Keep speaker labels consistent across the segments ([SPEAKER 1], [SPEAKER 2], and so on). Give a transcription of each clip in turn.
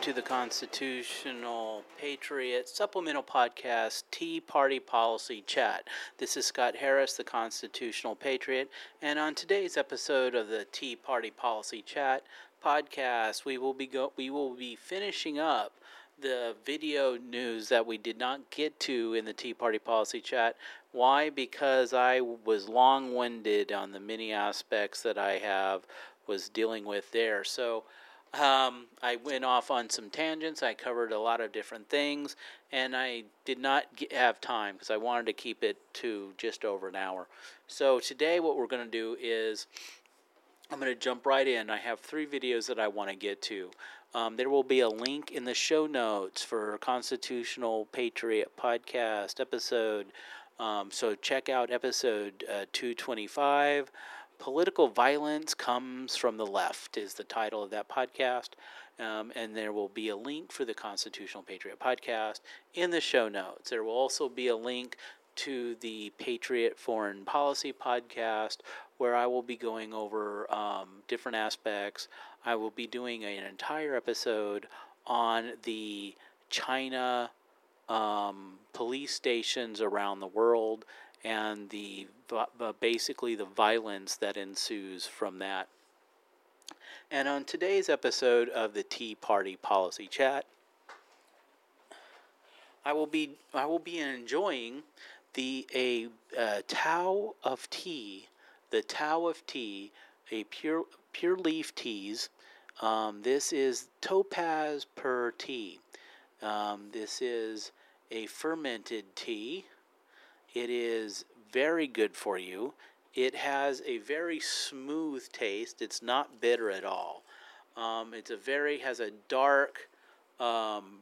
[SPEAKER 1] to the Constitutional Patriot Supplemental Podcast Tea Party Policy Chat. This is Scott Harris, the Constitutional Patriot, and on today's episode of the Tea Party Policy Chat podcast, we will be go- we will be finishing up the video news that we did not get to in the Tea Party Policy Chat. Why? Because I was long winded on the many aspects that I have was dealing with there. So um, I went off on some tangents. I covered a lot of different things, and I did not get, have time because I wanted to keep it to just over an hour. So today, what we're going to do is I'm going to jump right in. I have three videos that I want to get to. Um, there will be a link in the show notes for Constitutional Patriot podcast episode. Um, so check out episode uh, 225. Political Violence Comes from the Left is the title of that podcast. Um, and there will be a link for the Constitutional Patriot podcast in the show notes. There will also be a link to the Patriot Foreign Policy podcast, where I will be going over um, different aspects. I will be doing an entire episode on the China um, police stations around the world and the basically the violence that ensues from that. And on today's episode of the Tea Party Policy Chat, I will be I will be enjoying the a, Tao of tea, the Tao of tea, a pure pure leaf teas. Um, this is Topaz Pu-erh tea. Um, this is a fermented tea. It is very good for you. It has a very smooth taste. It's not bitter at all. Um, it's a very has a dark, um,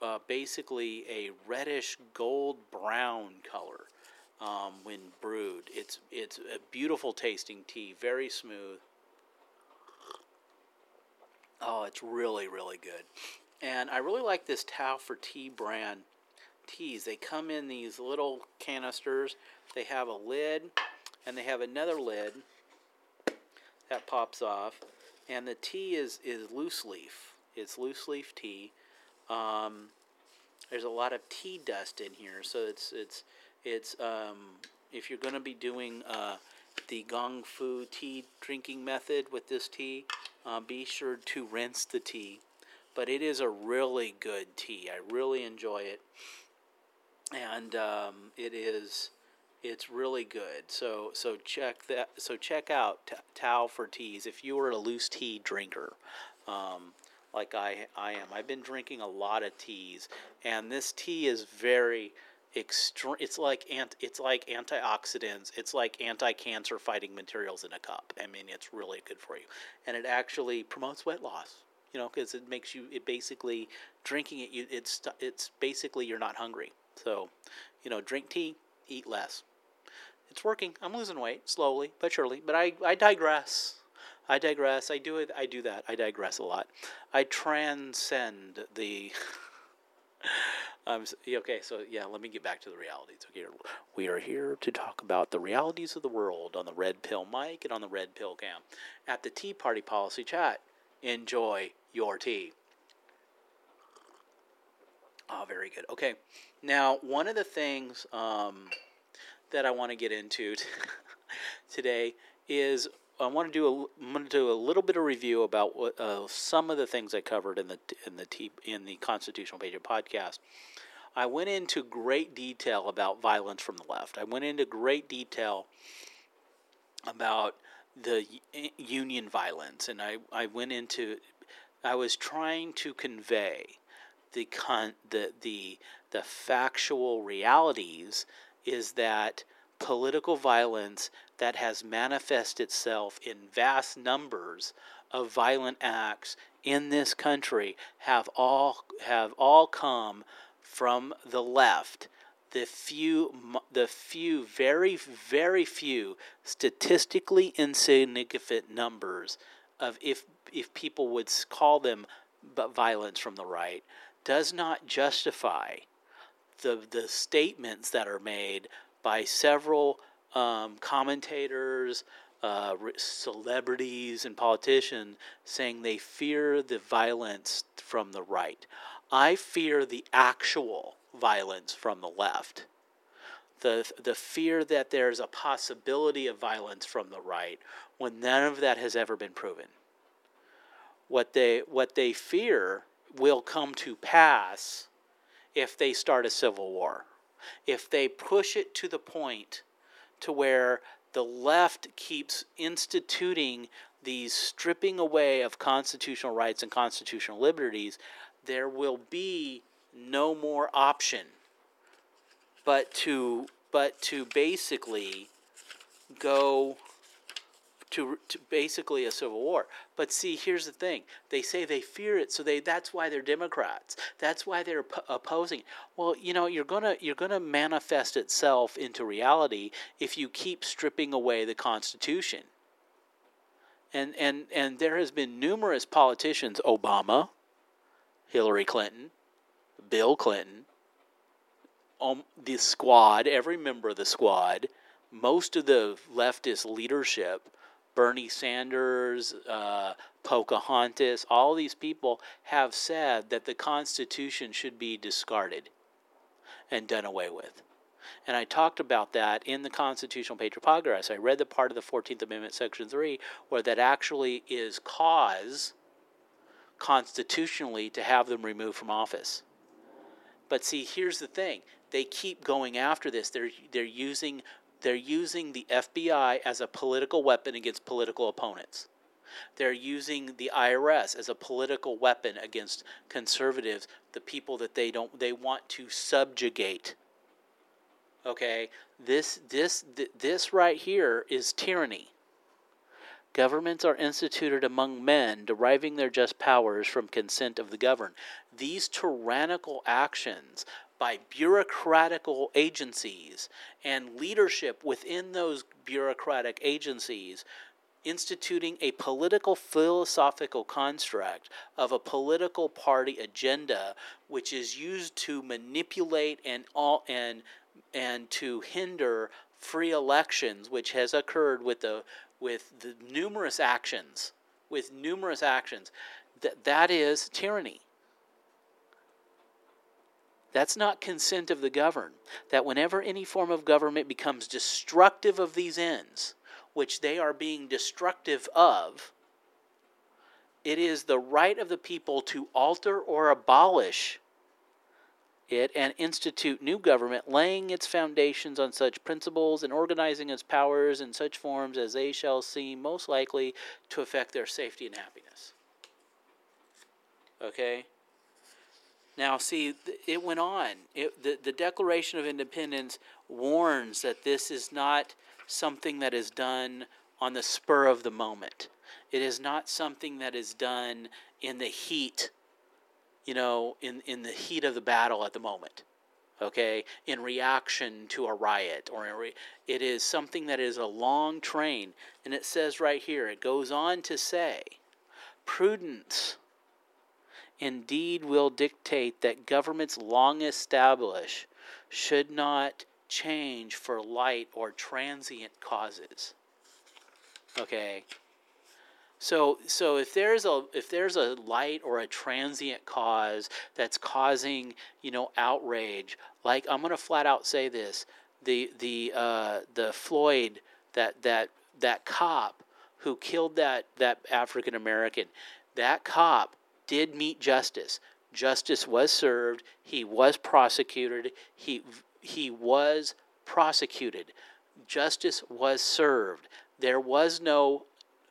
[SPEAKER 1] uh, basically a reddish gold brown color um, when brewed. It's it's a beautiful tasting tea, very smooth. Oh, it's really really good, and I really like this Tao for Tea brand teas. They come in these little canisters. They have a lid, and they have another lid that pops off, and the tea is is loose leaf. It's loose leaf tea. Um, there's a lot of tea dust in here, so it's it's it's um, if you're going to be doing uh, the gong fu tea drinking method with this tea, uh, be sure to rinse the tea. But it is a really good tea. I really enjoy it and um, it is it's really good. So so check that. So check out Tao for teas if you are a loose tea drinker. Um, like I, I am. I've been drinking a lot of teas, and this tea is very extreme. It's like ant. It's like antioxidants. It's like anti-cancer fighting materials in a cup. I mean, it's really good for you, and it actually promotes weight loss. You know, because it makes you. It basically drinking it. You it's it's basically you're not hungry. So, you know, drink tea, eat less. It's working. I'm losing weight slowly but surely. But I, I digress. I digress. I do it. I do that. I digress a lot. I transcend the. um, okay, so yeah, let me get back to the realities. Okay, we are here to talk about the realities of the world on the Red Pill mic and on the Red Pill cam at the Tea Party Policy Chat. Enjoy your tea. Oh, very good. Okay. Now, one of the things um, that I want to get into t- today is I want to do a I'm going to do a little bit of review about what uh, some of the things I covered in the in the T, in the Constitutional Patriot podcast. I went into great detail about violence from the left. I went into great detail about the union violence, and I, I went into I was trying to convey the con- the the the factual realities is that political violence that has manifested itself in vast numbers of violent acts in this country have all have all come from the left. The few the few very very few statistically insignificant numbers of if if people would call them violence from the right does not justify the the statements that are made by several um, commentators, uh, celebrities and politicians saying they fear the violence from the right. I fear the actual violence from the left. The, the fear that there's a possibility of violence from the right when none of that has ever been proven. What they, what they fear will come to pass if they start a civil war. If they push it to the point to where the left keeps instituting these stripping away of constitutional rights and constitutional liberties, there will be no more option but to but to basically go to, to basically a civil war. But see, here's the thing: they say they fear it, so they that's why they're Democrats. That's why they're p- opposing. Well, you know, you're gonna you're gonna manifest itself into reality if you keep stripping away the Constitution. And and and there has been numerous politicians: Obama, Hillary Clinton, Bill Clinton, um, the squad, every member of the squad, most of the leftist leadership Bernie Sanders, uh, Pocahontas, all these people have said that the Constitution should be discarded and done away with. And I talked about that in the Constitutional Patriot Progress. I read the part of the 14th Amendment, Section 3, where that actually is cause constitutionally to have them removed from office. But see, here's the thing they keep going after this. They're, they're using they're using the FBI as a political weapon against political opponents. They're using the IRS as a political weapon against conservatives, the people that they don't they want to subjugate. Okay? This this this right here is tyranny. Governments are instituted among men, deriving their just powers from consent of the governed. These tyrannical actions by bureaucratical agencies and leadership within those bureaucratic agencies instituting a political philosophical construct of a political party agenda which is used to manipulate and all and and to hinder free elections which has occurred with the with the numerous actions with numerous actions. That that is tyranny that's not consent of the governed. That whenever any form of government becomes destructive of these ends, which they are being destructive of, it is the right of the people to alter or abolish it and institute new government, laying its foundations on such principles and organizing its powers in such forms as they shall seem most likely to affect their safety and happiness. Okay? Now, see, it went on. It, the, the Declaration of Independence warns that this is not something that is done on the spur of the moment. It is not something that is done in the heat, you know, in, in the heat of the battle at the moment, okay, in reaction to a riot. or re- It is something that is a long train. And it says right here, it goes on to say, prudence indeed will dictate that governments long established should not change for light or transient causes. Okay. So so if there's a if there's a light or a transient cause that's causing, you know, outrage, like I'm going to flat out say this, the the uh, the Floyd that that that cop who killed that that African American, that cop did meet justice. Justice was served. He was prosecuted. He, he was prosecuted. Justice was served. There was no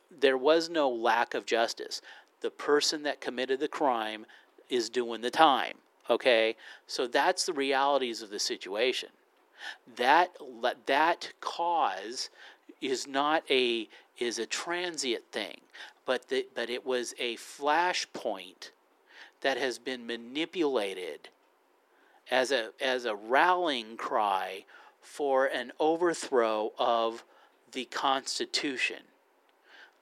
[SPEAKER 1] there was no lack of justice. The person that committed the crime is doing the time. Okay? So that's the realities of the situation. That that cause is not a is a transient thing but the, but it was a flashpoint that has been manipulated as a as a rallying cry for an overthrow of the Constitution,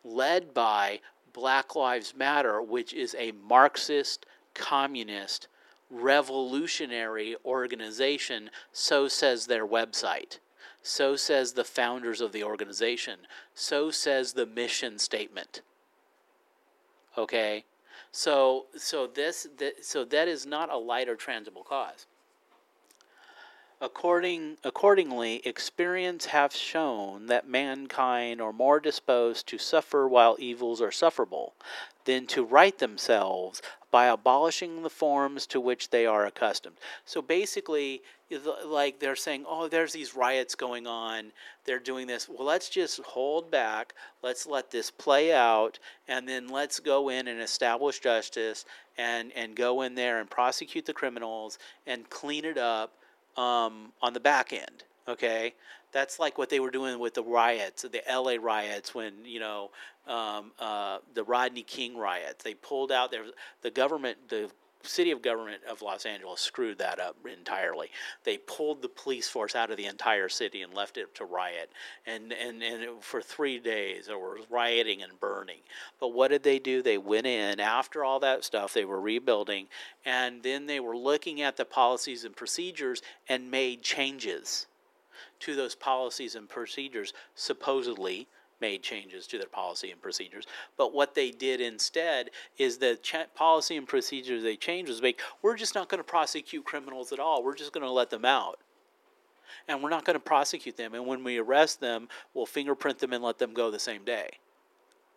[SPEAKER 1] led by Black Lives Matter, which is a Marxist, communist, revolutionary organization. So says their website. So says the founders of the organization. So says the mission statement. Okay? So so this that, so that is not a light or transmissible cause. According, accordingly, experience hath shown that mankind are more disposed to suffer while evils are sufferable than to right themselves by abolishing the forms to which they are accustomed. So basically, like they're saying, oh, there's these riots going on, they're doing this. Well, let's just hold back, let's let this play out, and then let's go in and establish justice and, and go in there and prosecute the criminals and clean it up um, on the back end. Okay, that's like what they were doing with the riots, the L.A. riots, when you know um, uh, the Rodney King riots. They pulled out there. The government, the city of government of Los Angeles screwed that up entirely. They pulled the police force out of the entire city and left it to riot, and and and it, for three days there was rioting and burning. But what did they do? They went in after all that stuff. They were rebuilding, and then they were looking at the policies and procedures and made changes to those policies and procedures supposedly made changes to their policy and procedures. But what they did instead is the policy and procedures they changed was make we're just not going to prosecute criminals at all. We're just going to let them out. And we're not going to prosecute them. And when we arrest them, we'll fingerprint them and let them go the same day.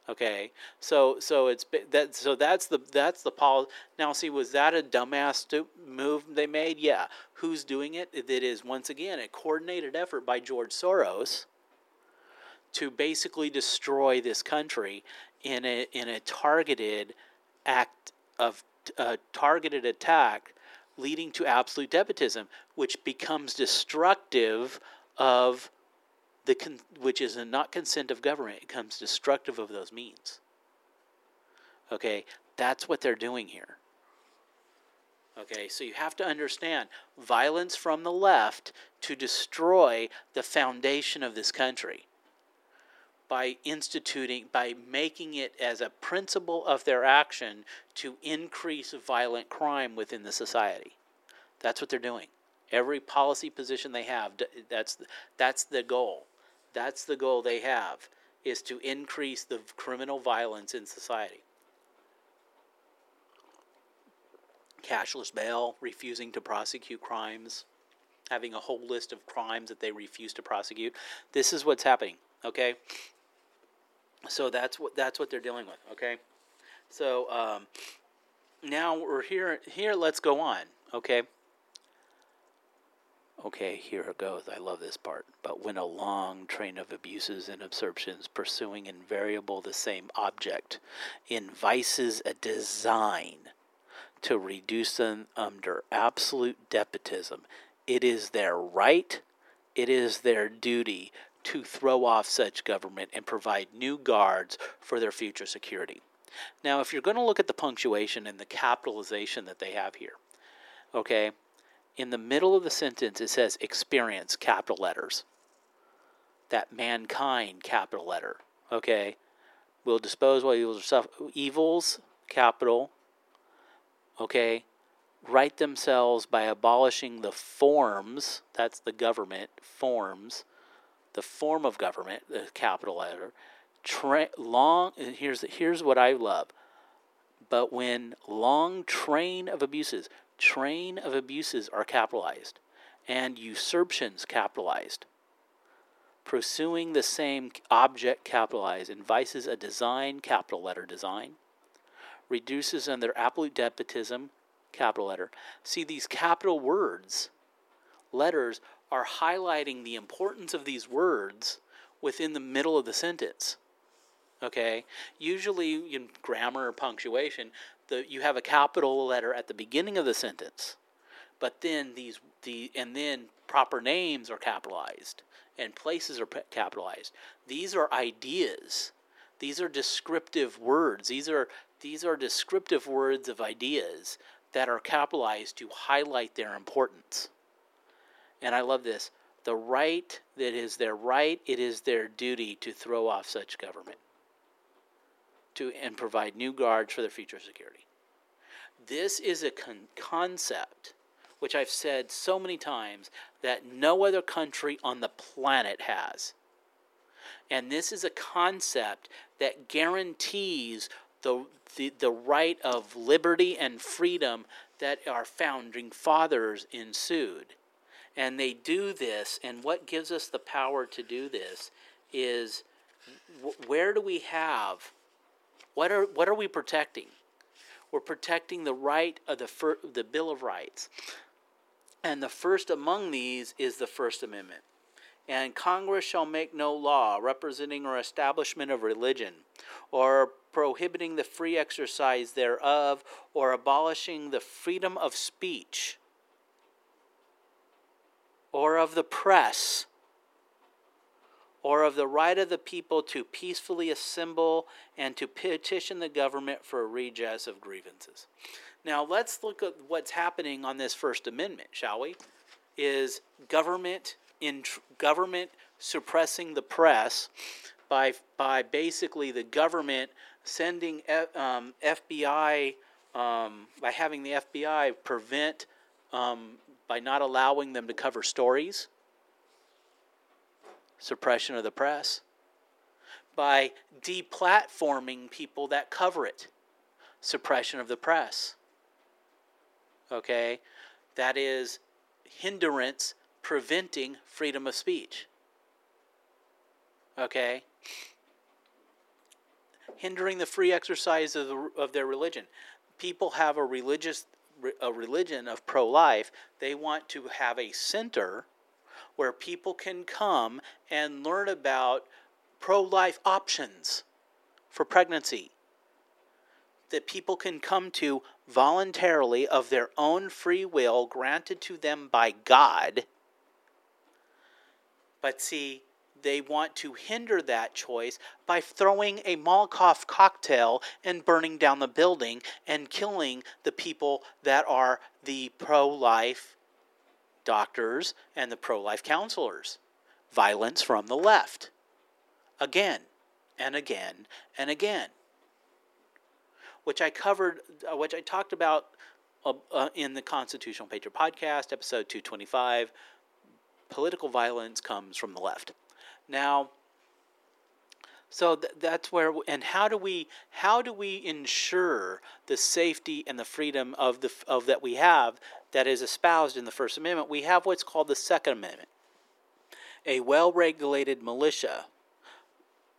[SPEAKER 1] Okay, so so it's that so that's the that's the policy. Now, see, was that a dumbass move they made? Yeah. Who's doing it? It is once again a coordinated effort by George Soros to basically destroy this country in a in a targeted act of a targeted attack leading to absolute despotism which becomes destructive of the con- which is not consent of government. It becomes destructive of those means. Okay? That's what they're doing here. Okay, so you have to understand violence from the left to destroy the foundation of this country by instituting, by making it as a principle of their action to increase violent crime within the society. That's what they're doing. Every policy position they have, that's that's the goal. That's the goal they have is to increase the criminal violence in society. Cashless bail, refusing to prosecute crimes, having a whole list of crimes that they refuse to prosecute. This is what's happening, okay? So that's what that's what they're dealing with. Okay, so um, now we're here. Here, let's go on. Okay. Okay, here it goes. I love this part. But when a long train of abuses and usurpations pursuing invariable the same object invices a design to reduce them under absolute despotism, it is their right, it is their duty to throw off such government and provide new guards for their future security. Now, if you're going to look at the punctuation and the capitalization that they have here, okay, in the middle of the sentence it says experience, capital letters. That mankind, capital letter, okay, will dispose while evils, evils, capital, okay, right themselves by abolishing the forms, that's the government, forms, the form of government, the capital letter, tra- long. Here's here's what I love. But when long train of abuses, train of abuses are capitalized, and usurpations capitalized, pursuing the same object capitalized, invices a design capital letter design, reduces under absolute despotism capital letter. See these capital words, letters are highlighting the importance of these words within the middle of the sentence. Okay? Usually in grammar or punctuation, the, you have a capital letter at the beginning of the sentence. But then these the and then proper names are capitalized and places are capitalized. These are ideas. These are descriptive words. These are these are descriptive words of ideas that are capitalized to highlight their importance and I love this the right that is their right, it is their duty to throw off such government to and provide new guards for their future security. This is a con- concept which I've said so many times that no other country on the planet has. And this is a concept that guarantees the, the, the right of liberty and freedom that our founding fathers ensued. And they do this, and what gives us the power to do this is where do we have, what are, what are we protecting? We're protecting the right of the, fir- the Bill of Rights. And the first among these is the First Amendment. And Congress shall make no law representing or establishment of religion, or prohibiting the free exercise thereof, or abolishing the freedom of speech, or of the press, or of the right of the people to peacefully assemble and to petition the government for a redress of grievances. Now, let's look at what's happening on this First Amendment, shall we? Is government in government suppressing the press by by basically the government sending um, FBI um, by having the FBI prevent um, by not allowing them to cover stories suppression of the press, by deplatforming people that cover it, suppression of the press. Okay? That is hindrance preventing freedom of speech. Okay? Hindering the free exercise of, the, of their religion. People have a religious a religion of pro-life. They want to have a center where people can come and learn about pro life options for pregnancy that people can come to voluntarily of their own free will granted to them by God. But see, they want to hinder that choice by throwing a Molotov cocktail and burning down the building and killing the people that are the pro life doctors, and the pro life counselors. Violence from the left. Again and again and again. Which I covered, uh, which I talked about uh, uh, in the Constitutional Patriot podcast, episode 225. Political violence comes from the left. Now, so th- that's where, and how do we how do we ensure the safety and the freedom of the of that we have that is espoused in the First Amendment, we have what's called the Second Amendment. A well regulated militia.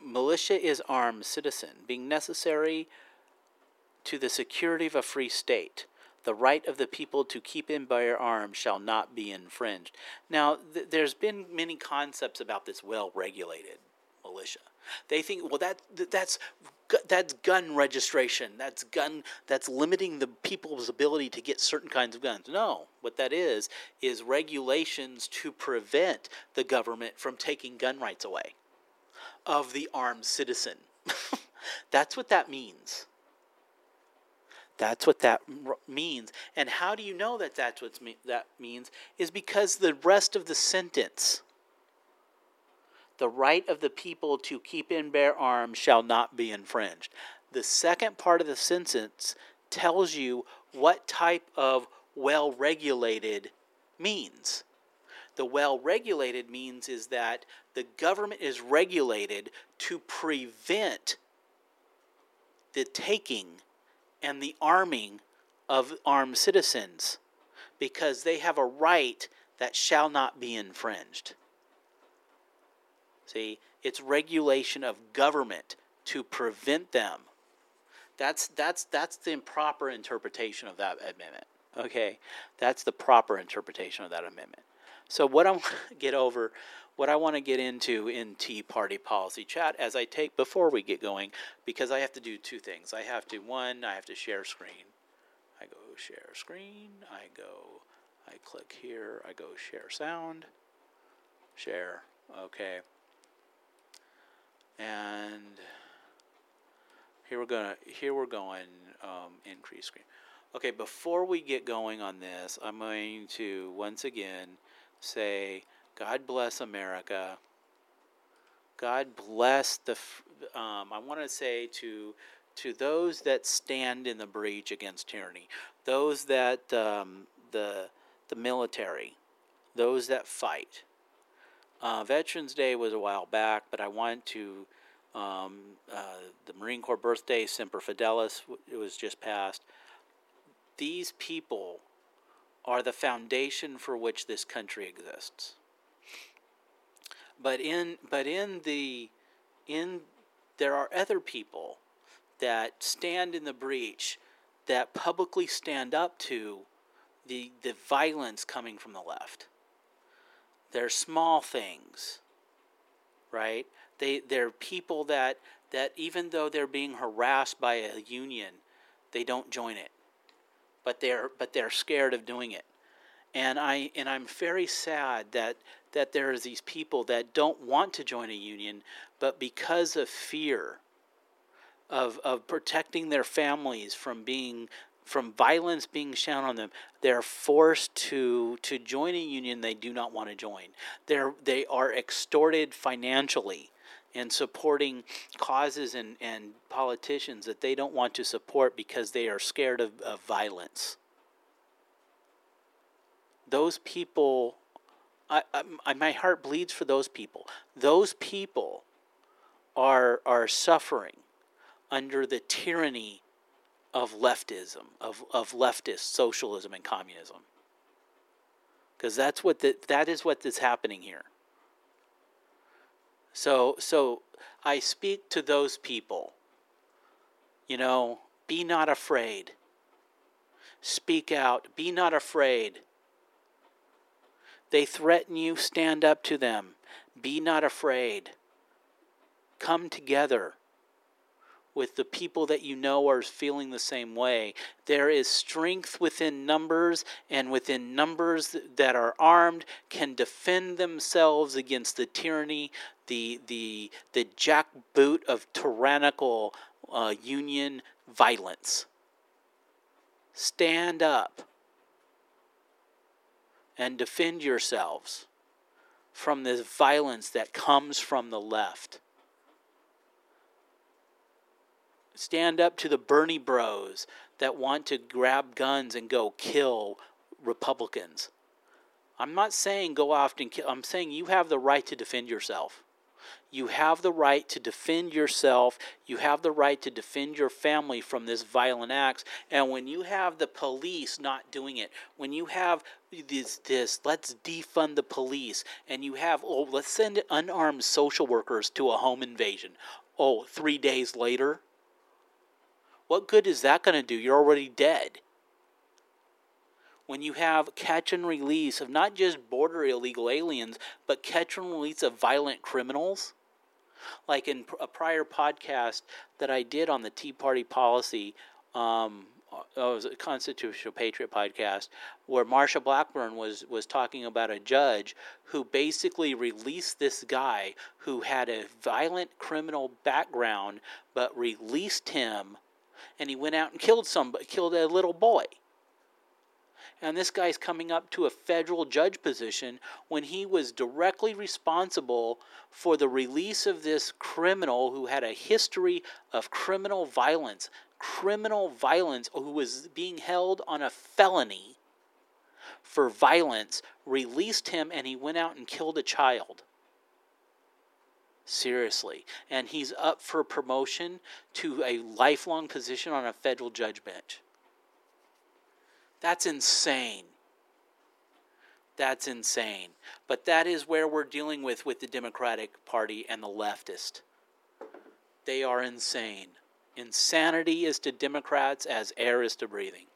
[SPEAKER 1] Militia is armed citizen, being necessary to the security of a free state. The right of the people to keep and bear arms shall not be infringed. Now, th- there's been many concepts about this well regulated militia. They think, well, that that's that's gun registration. That's gun. That's limiting the people's ability to get certain kinds of guns. No, what that is is regulations to prevent the government from taking gun rights away of the armed citizen. that's what that means. That's what that means. And how do you know that that's what that means? Is because the rest of the sentence the right of the people to keep and bear arms shall not be infringed. The second part of the sentence tells you what type of well regulated means. The well regulated means is that the government is regulated to prevent the taking and the arming of armed citizens because they have a right that shall not be infringed. See, it's regulation of government to prevent them. That's that's that's the improper interpretation of that amendment. Okay, that's the proper interpretation of that amendment. So what I want to get over, what I want to get into in Tea Party policy chat as I take before we get going, because I have to do two things. I have to one, I have to share screen. I go share screen. I go, I click here. I go share sound. Share. Okay and here we're gonna here we're going um, increase screen. Okay, before we get going on this, I'm going to once again say, God bless America. God bless the. Um, I want to say to to those that stand in the breach against tyranny, those that um, the the military, those that fight. Uh, Veterans Day was a while back, but I wanted to. Um, uh, the Marine Corps birthday, Semper Fidelis, it was just passed. These people are the foundation for which this country exists. But in but in the in there are other people that stand in the breach that publicly stand up to the the violence coming from the left. They're small things, right? They they're people that that even though they're being harassed by a union, they don't join it. But they're but they're scared of doing it. And I and I'm very sad that that there are these people that don't want to join a union, but because of fear of of protecting their families from being from violence being shown on them, they're forced to to join a union they do not want to join. They're they are extorted financially in supporting causes and, and politicians that they don't want to support because they are scared of, of violence. Those people I, I, my heart bleeds for those people. Those people are are suffering under the tyranny of leftism, of, of leftist socialism and communism. Because that's what the, that is what is happening here. So so I speak to those people. You know, be not afraid. Speak out. Be not afraid. They threaten you, stand up to them. Be not afraid. Come together with the people that you know are feeling the same way. There is strength within numbers, and within numbers that are armed can defend themselves against the tyranny, the the the jackboot of tyrannical uh, union violence. Stand up and defend yourselves from the violence that comes from the left. Stand up to the Bernie bros that want to grab guns and go kill Republicans. I'm not saying go off and kill, I'm saying you have the right to defend yourself. You have the right to defend yourself. You have the right to defend your family from this violent acts. And when you have the police not doing it, when you have this, this let's defund the police, and you have, oh, let's send unarmed social workers to a home invasion. Oh, three days later, what good is that going to do? You're already dead when you have catch and release of not just border illegal aliens, but catch and release of violent criminals. Like in a prior podcast that I did on the Tea Party policy, um, oh, it was a Constitutional Patriot podcast, where Marsha Blackburn was, was talking about a judge who basically released this guy who had a violent criminal background, but released him, and he went out and killed somebody, killed a little boy and this guy's coming up to a federal judge position when he was directly responsible for the release of this criminal who had a history of criminal violence. Criminal violence, who was being held on a felony for violence, released him and he went out and killed a child. Seriously. And he's up for promotion to a lifelong position on a federal judge bench. That's insane. That's insane. But that is where we're dealing with with the Democratic Party and the leftist. They are insane. Insanity is to Democrats as air is to breathing.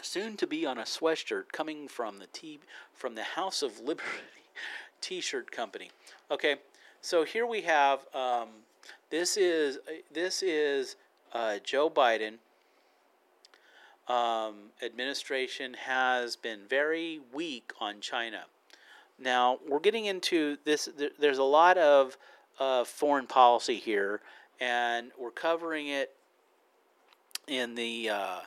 [SPEAKER 1] Soon to be on a sweatshirt coming from the T from the House of Liberty T-shirt company. Okay, so here we have um, this is this is uh, Joe Biden um, administration has been very weak on China. Now, we're getting into this, there's a lot of uh, foreign policy here, and we're covering it in the. Uh,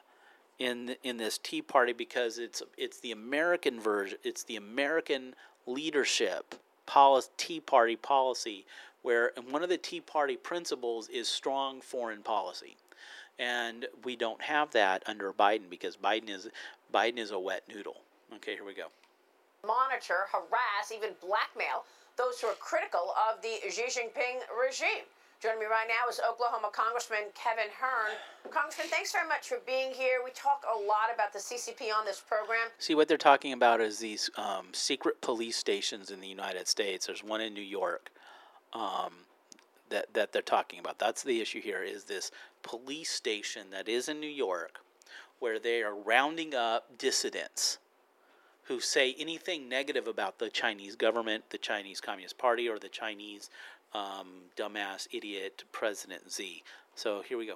[SPEAKER 1] in, in this Tea Party because it's it's the American version it's the American leadership policy, Tea Party policy where one of the Tea Party principles is strong foreign policy. And we don't have that under Biden because Biden is Biden is a wet noodle. Okay, here we go.
[SPEAKER 2] Monitor, harass, even blackmail those who are critical of the Xi Jinping regime. Joining me right now is Oklahoma Congressman Kevin Hern. Congressman, thanks very much for being here. We talk a lot about the CCP on this program.
[SPEAKER 1] See, what they're talking about is these um, secret police stations in the United States. There's one in New York um, that, that they're talking about. That's the issue here is this police station that is in New York where they are rounding up dissidents who say anything negative about the Chinese government, the Chinese Communist Party, or the Chinese um, dumbass idiot President Z. So here we go.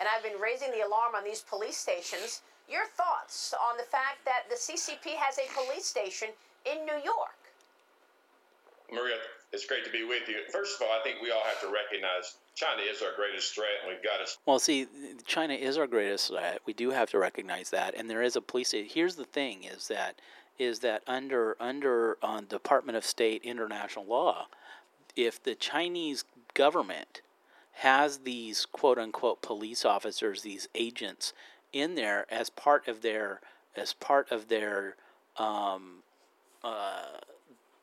[SPEAKER 2] And I've been raising the alarm on these police stations. Your thoughts on the fact that the CCP has a police station in New York?
[SPEAKER 3] Maria, it's great to be with you. First of all, I think we all have to recognize China is our greatest threat, and we've got to.
[SPEAKER 1] Well, see, China is our greatest threat. We do have to recognize that, and there is a police. State. Here's the thing: is that is that under under uh, Department of State international law, if the Chinese government has these quote unquote police officers, these agents in there as part of their as part of their um, uh,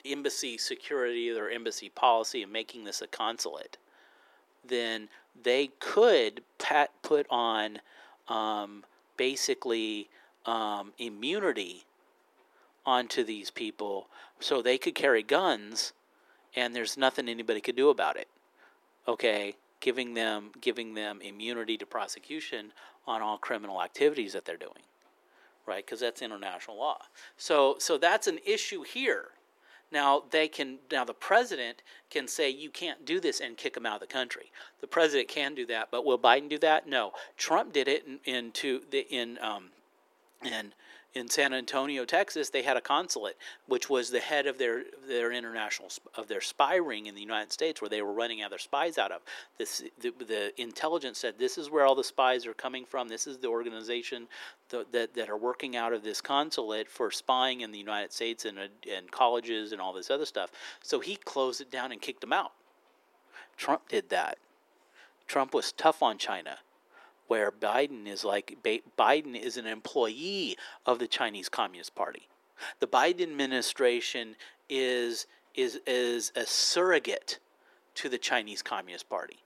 [SPEAKER 1] embassy security or embassy policy and making this a consulate, then they could pat, put on um, basically um, immunity onto these people so they could carry guns and there's nothing anybody could do about it. Okay, giving them giving them immunity to prosecution on all criminal activities that they're doing. Right? Because that's international law. So so that's an issue here. Now they can now the president can say you can't do this and kick them out of the country. The president can do that, but will Biden do that? No. Trump did it in, into the in um, in in San Antonio, Texas, they had a consulate, which was the head of their their international of their spy ring in the United States, where they were running other spies out of. This the, the intelligence said this is where all the spies are coming from. This is the organization that that, that are working out of this consulate for spying in the United States and and colleges and all this other stuff. So he closed it down and kicked them out. Trump did that. Trump was tough on China where Biden is like Biden is an employee of the Chinese Communist Party. The Biden administration is is is a surrogate to the Chinese Communist Party.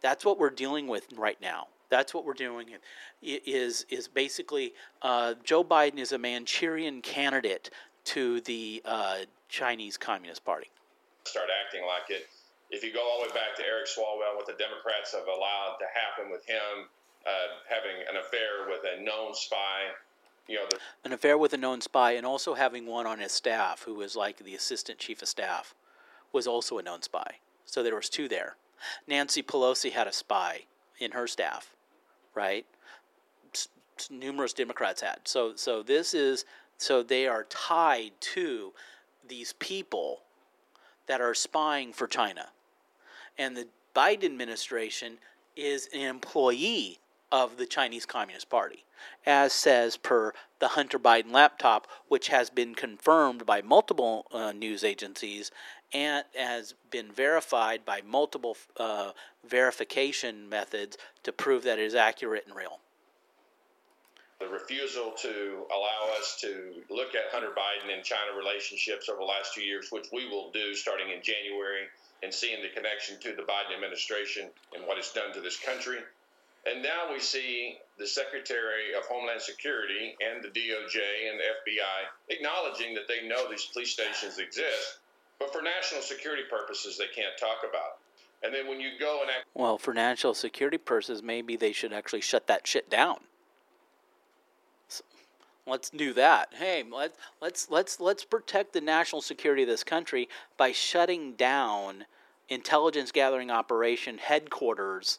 [SPEAKER 1] That's what we're dealing with right now. That's what we're doing. Is is basically uh, Joe Biden is a Manchurian candidate to the uh, Chinese Communist Party.
[SPEAKER 3] Start acting like it. If you go all the way back to Eric Swalwell, what the Democrats have allowed to happen with him uh, having an affair with a known spy. You know,
[SPEAKER 1] an affair with a known spy, and also having one on his staff who was like the assistant chief of staff, was also a known spy. So there was two there. Nancy Pelosi had a spy in her staff, right? S- numerous Democrats had. So so this is so they are tied to these people that are spying for China. And the Biden administration is an employee of the Chinese Communist Party, as says per the Hunter Biden laptop, which has been confirmed by multiple uh, news agencies and has been verified by multiple uh, verification methods to prove that it is accurate and real.
[SPEAKER 3] The refusal to allow us to look at Hunter Biden and China relationships over the last two years, which we will do starting in January, and seeing the connection to the Biden administration and what it's done to this country and now we see the Secretary of Homeland Security and the DOJ and the FBI acknowledging that they know these police stations exist, but for national security purposes, they can't talk about. And then when you go and act-
[SPEAKER 1] well, for national security purposes, maybe they should actually shut that shit down. So let's do that. Hey, let's let's let's let's protect the national security of this country by shutting down intelligence gathering operation headquarters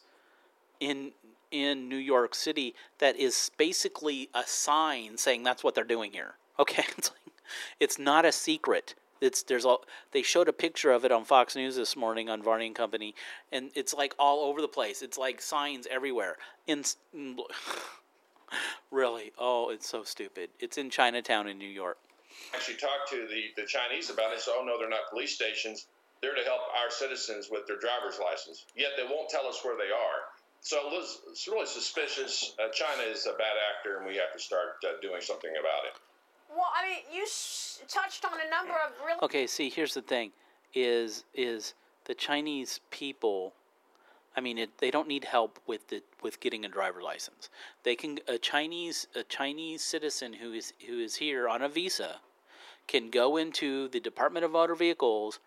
[SPEAKER 1] in in New York City that is basically a sign saying that's what they're doing here. Okay, it's like, it's not a secret. It's there's all they showed a picture of it on Fox News this morning on Varney and Company, and it's like all over the place. It's like signs everywhere. In, really, oh, it's so stupid. It's in Chinatown in New York.
[SPEAKER 3] Actually, talked to the the Chinese about it. So, oh no, they're not police stations. They're to help our citizens with their driver's license. Yet they won't tell us where they are. So it's, it's really suspicious. Uh, China is a bad actor, and we have to start uh, doing something about it.
[SPEAKER 2] Well, I mean, you s- touched on a number of really.
[SPEAKER 1] Okay, see, here's the thing: is is the Chinese people? I mean, it, they don't need help with the with getting a driver license. They can a Chinese a Chinese citizen who is who is here on a visa can go into the Department of Motor Vehicles,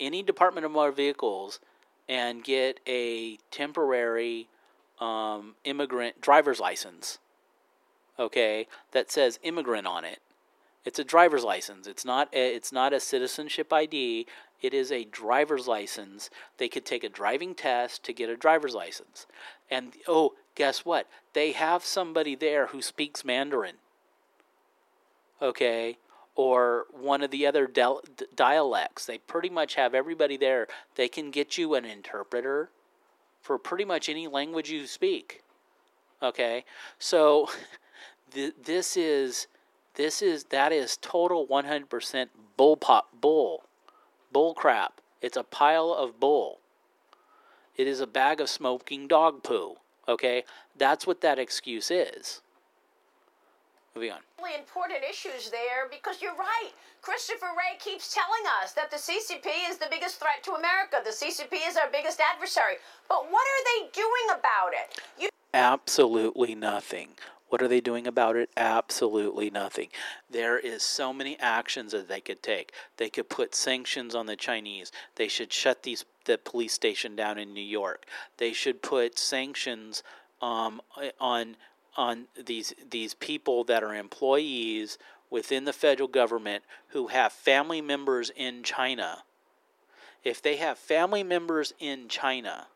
[SPEAKER 1] any Department of Motor Vehicles, and get a temporary um, immigrant driver's license. Okay, that says immigrant on it. It's a driver's license. It's not a, it's not a citizenship ID. It is a driver's license. They could take a driving test to get a driver's license. And oh, guess what? They have somebody there who speaks Mandarin. Okay? Or one of the other del- dialects. They pretty much have everybody there. They can get you an interpreter for pretty much any language you speak. Okay? So th- this is this is that is total 100% bull pop bull bull crap. It's a pile of bull. It is a bag of smoking dog poo. Okay? That's what that excuse is. Moving on.
[SPEAKER 2] Really important issues there because you're right. Christopher Wray keeps telling us that the CCP is the biggest threat to America. The CCP is our biggest adversary. But what are they doing about it? You
[SPEAKER 1] Absolutely nothing. What are they doing about it? Absolutely nothing. There is so many actions that they could take. They could put sanctions on the Chinese. They should shut these the police station down in New York. They should put sanctions um, on on these these people that are employees within the federal government who have family members in China. If they have family members in China,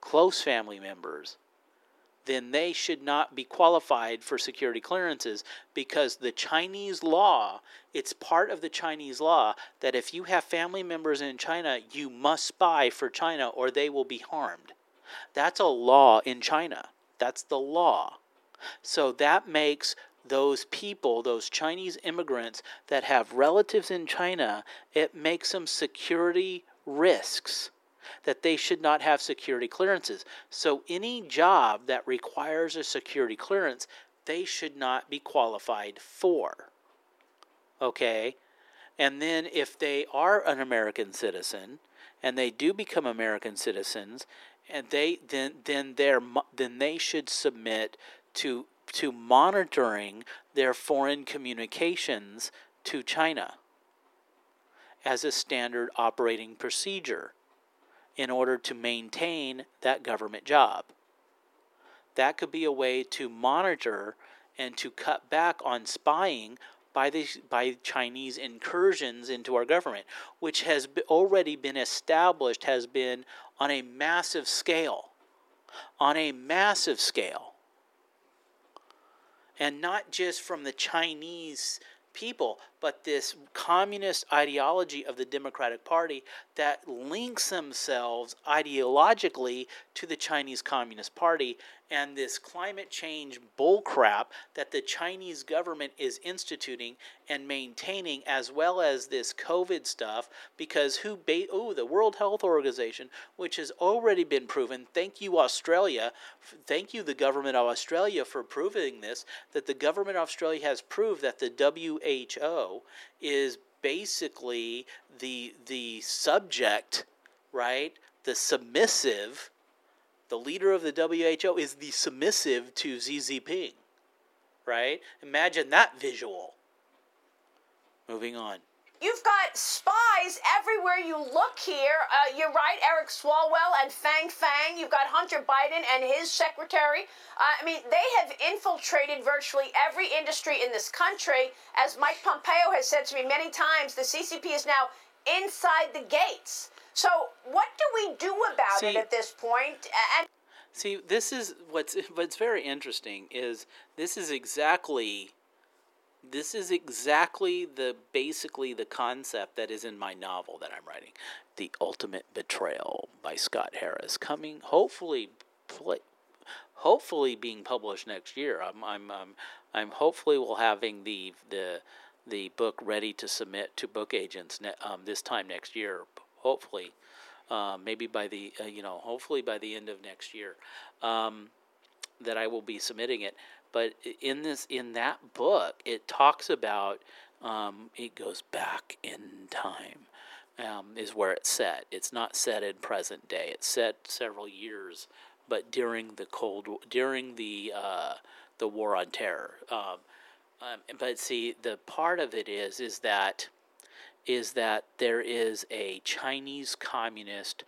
[SPEAKER 1] close family members, then they should not be qualified for security clearances because the Chinese law, it's part of the Chinese law that if you have family members in China, you must spy for China or they will be harmed. That's a law in China. That's the law. So that makes those people, those Chinese immigrants that have relatives in China, it makes them security risks that they should not have security clearances. So any job that requires a security clearance, they should not be qualified for. Okay? And then if they are an American citizen and they do become American citizens, and they then then they then they should submit to to monitoring their foreign communications to China as a standard operating procedure in order to maintain that government job. That could be a way to monitor and to cut back on spying by the by Chinese incursions into our government, which has already been established, has been on a massive scale, on a massive scale, and not just from the Chinese people, but this communist ideology of the Democratic Party that links themselves ideologically to the Chinese Communist Party and this climate change bullcrap that the Chinese government is instituting and maintaining, as well as this COVID stuff. Because who, ba- oh, the World Health Organization, which has already been proven. Thank you, Australia. Thank you, the government of Australia, for proving this. That the government of Australia has proved that the WHO is basically the the subject, right? The submissive the leader of the WHO is the submissive to Xi Jinping. Right? Imagine that visual. Moving on.
[SPEAKER 2] You've got spies everywhere you look here. Uh, you're right, Eric Swalwell and Fang Fang. You've got Hunter Biden and his secretary. Uh, I mean, they have infiltrated virtually every industry in this country. As Mike Pompeo has said to me many times, the CCP is now inside the gates. So, what do we do about See, it at this point? And
[SPEAKER 1] See, this is what's what's very interesting is this is exactly this is exactly the basically the concept that is in my novel that I'm writing, The Ultimate Betrayal by Scott Harris, coming hopefully play, hopefully being published next year. I'm I'm I'm, I'm hopefully will having the the the book ready to submit to book agents ne- um, this time next year hopefully. uh, maybe by the uh, you know hopefully by the end of next year um, that I will be submitting it. But in this in that book, it talks about um, it goes back in time. Um, is where it's set. It's not set in present day. It's set several years, but during the Cold during the uh, the War on Terror. Um, um, but see, the part of it is is that is that there is a Chinese communist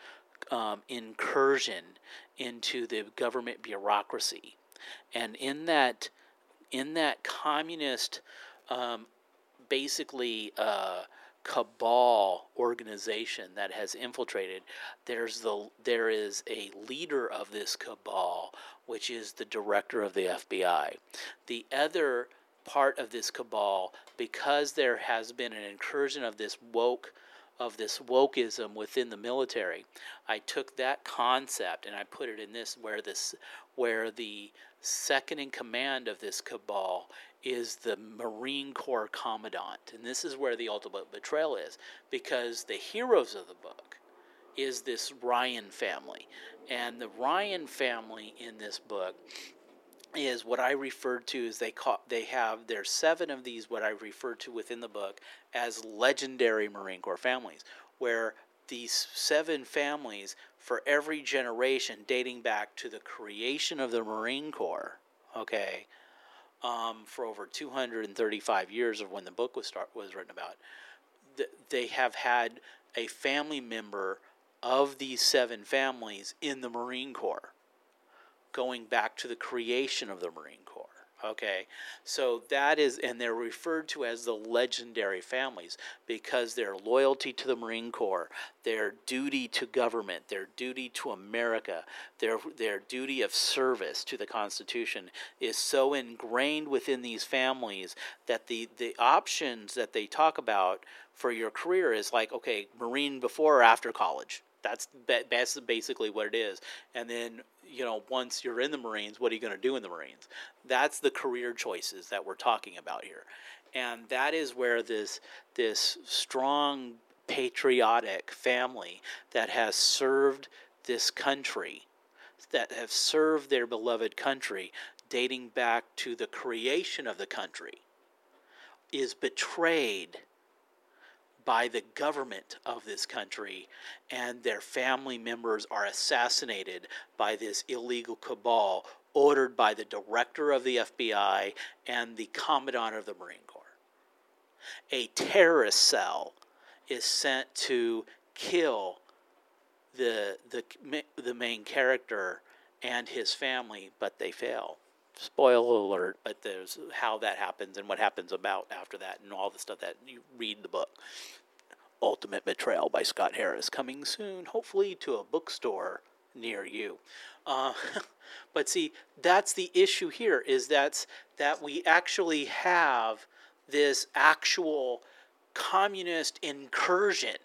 [SPEAKER 1] um, incursion into the government bureaucracy, and in that in that communist, um, basically. Uh, cabal organization that has infiltrated there's the there is a leader of this cabal which is the director of the FBI the other part of this cabal because there has been an incursion of this woke of this wokeism within the military i took that concept and i put it in this where this where the second in command of this cabal is the Marine Corps Commandant. And this is where the ultimate betrayal is because the heroes of the book is this Ryan family. And the Ryan family in this book is what I referred to as they call they have there's seven of these what I referred to within the book as legendary Marine Corps families where these seven families for every generation dating back to the creation of the Marine Corps okay um, for over 235 years of when the book was start was written about. they have had a family member of these seven families in the Marine Corps, going back to the creation of the Marine Corps. Okay, so that is, and they're referred to as the legendary families because their loyalty to the Marine Corps, their duty to government, their duty to America, their their duty of service to the Constitution is so ingrained within these families that the the options that they talk about for your career is like, okay, Marine before or after college. That's that's basically what it is, and then you know, once you're in the Marines, what are you going to do in the Marines? That's the career choices that we're talking about here. And that is where this this strong patriotic family that has served this country, that have served their beloved country dating back to the creation of the country, is betrayed by the government of this country, and their family members are assassinated by this illegal cabal ordered by the director of the FBI and the commandant of the Marine Corps. A terrorist cell is sent to kill the, the, the main character and his family, but they fail. Spoiler alert, but there's how that happens and what happens about after that and all the stuff that you read the book. Ultimate Betrayal by Scott Harris, coming soon, hopefully to a bookstore near you. Uh, but see, that's the issue here is that's that we actually have this actual communist incursion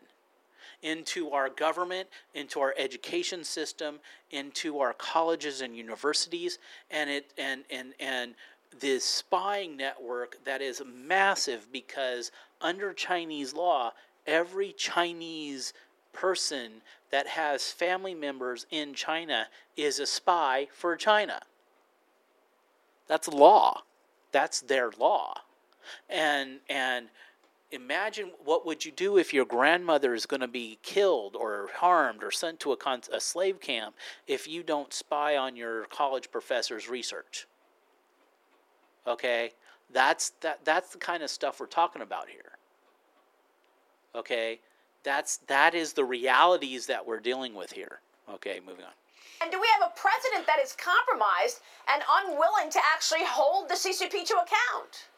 [SPEAKER 1] into our government, into our education system, into our colleges and universities, and it and and and this spying network that is massive because under Chinese law every Chinese person that has family members in China is a spy for China. That's law. That's their law. And and imagine what would you do if your grandmother is going to be killed or harmed or sent to a, con- a slave camp if you don't spy on your college professor's research. Okay? That's that that's the kind of stuff we're talking about here. Okay, that's that is the realities that we're dealing with here. Okay, moving on.
[SPEAKER 2] And do we have a president that is compromised and unwilling to actually hold the CCP to account?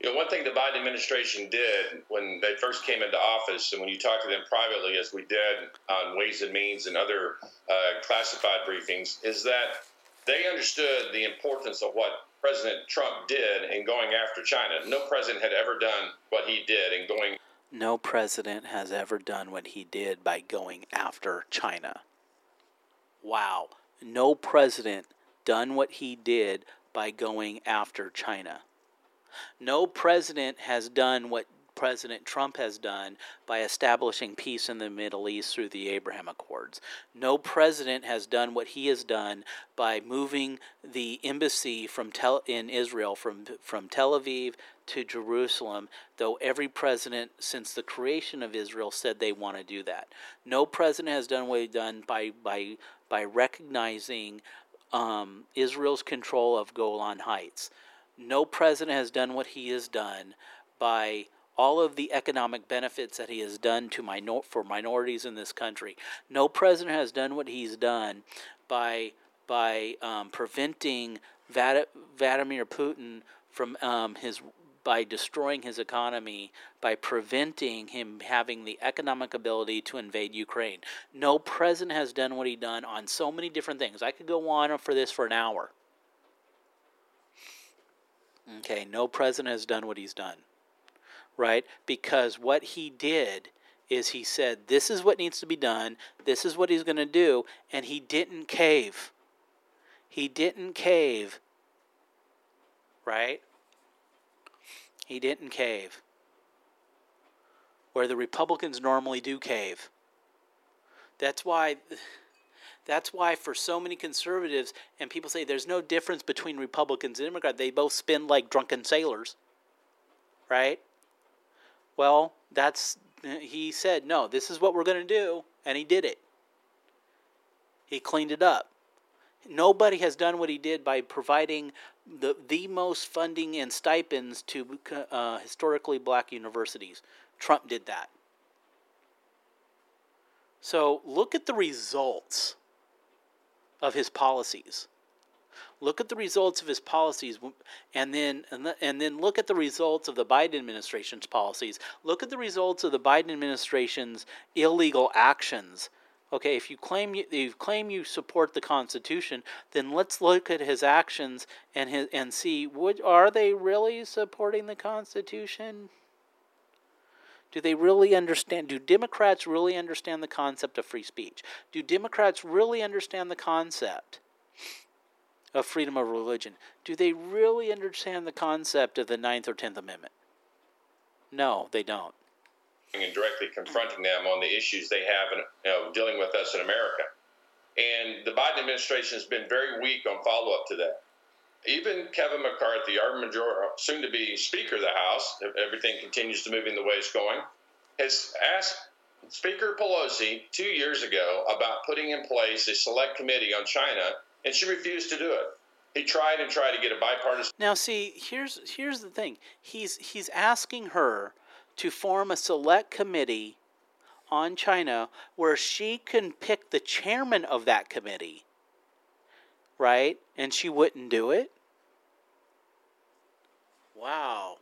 [SPEAKER 3] You know, one thing the Biden administration did when they first came into office, and when you talk to them privately, as we did on Ways and Means and other uh, classified briefings, is that they understood the importance of what President Trump did in going after China. No president had ever done what he did in going
[SPEAKER 1] no president has ever done what he did by going after China. Wow. No president done what he did by going after China. No president has done what President Trump has done by establishing peace in the Middle East through the Abraham Accords. No president has done what he has done by moving the embassy from Tel- in Israel from from Tel Aviv to Jerusalem, though every president since the creation of Israel said they want to do that. No president has done what he's done by by by recognizing um, Israel's control of Golan Heights. No president has done what he has done by all of the economic benefits that he has done to minor- for minorities in this country. No president has done what he's done by by um, preventing Vladimir Putin from um, his by destroying his economy, by preventing him having the economic ability to invade Ukraine. No president has done what he done on so many different things. I could go on for this for an hour. Okay, no president has done what he's done. Right? Because what he did is he said, This is what needs to be done, this is what he's going to do, and he didn't cave. He didn't cave. Right? He didn't cave. Where the Republicans normally do cave. That's why that's why for so many conservatives and people say there's no difference between Republicans and Democrats, they both spin like drunken sailors. Right? Well, that's he said, "No, this is what we're going to do," and he did it. He cleaned it up. Nobody has done what he did by providing the the most funding and stipends to uh, historically black universities. Trump did that. So look at the results of his policies. Look at the results of his policies, and then and then look at the results of the Biden administration's policies. Look at the results of the Biden administration's illegal actions Okay, if you claim you, you claim you support the Constitution, then let's look at his actions and his, and see would are they really supporting the Constitution? Do they really understand? Do Democrats really understand the concept of free speech? Do Democrats really understand the concept of freedom of religion? Do they really understand the concept of the Ninth or Tenth Amendment? No, they don't
[SPEAKER 3] and directly confronting them on the issues they have in you know, dealing with us in America. And the Biden administration has been very weak on follow up to that. Even Kevin McCarthy, our major, soon to be Speaker of the House, if everything continues to move in the way it's going, has asked Speaker Pelosi two years ago about putting in place a select committee on China, and she refused to do it. He tried and tried to get a bipartisan.
[SPEAKER 1] Now, see, here's here's the thing. He's he's asking her to form a select committee on China where she can pick the chairman of that committee, right? And she wouldn't do it? Wow.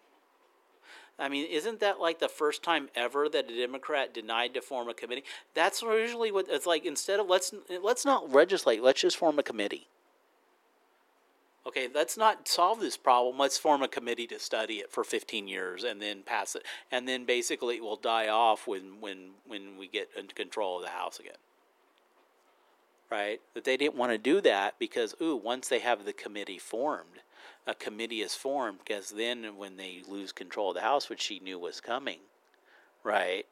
[SPEAKER 1] I mean, isn't that like the first time ever that a Democrat denied to form a committee? That's usually what it's like. Instead of let's let's not legislate, let's just form a committee okay, let's not solve this problem. Let's form a committee to study it for 15 years and then pass it. And then basically it will die off when, when, when we get into control of the House again. Right? That they didn't want to do that because, ooh, once they have the committee formed, a committee is formed because then when they lose control of the House, which she knew was coming, right,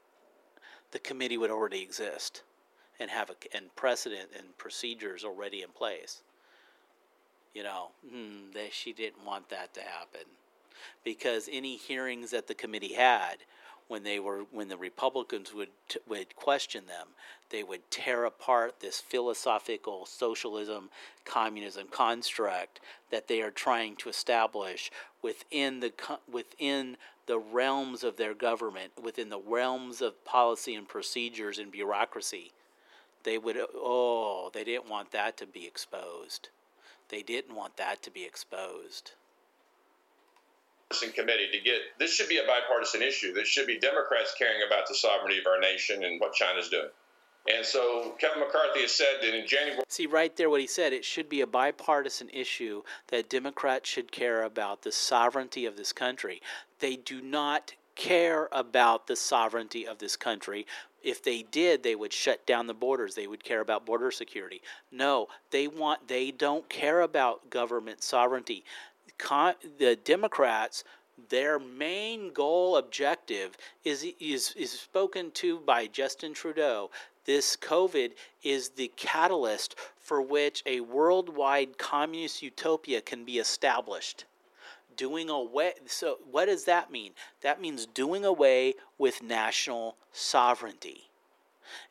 [SPEAKER 1] the committee would already exist and have a and precedent and procedures already in place you know, hmm, that she didn't want that to happen because any hearings that the committee had when they were when the Republicans would would question them, they would tear apart this philosophical socialism communism construct that they are trying to establish within the within the realms of their government, within the realms of policy and procedures and bureaucracy. They would oh, they didn't want that to be exposed. They didn't want that to be exposed.
[SPEAKER 3] Committee to get this should be a bipartisan issue. This should be Democrats caring about the sovereignty of our nation and what China's doing. And so Kevin McCarthy has said that in January.
[SPEAKER 1] See, right there, what he said, it should be a bipartisan issue that Democrats should care about the sovereignty of this country. They do not care about the sovereignty of this country if they did, they would shut down the borders. They would care about border security. No, they want they don't care about government sovereignty. Con, the Democrats their main goal objective is, is, is spoken to by Justin Trudeau. This COVID is the catalyst for which a worldwide communist utopia can be established. Doing away, so what does that mean? That means doing away with national sovereignty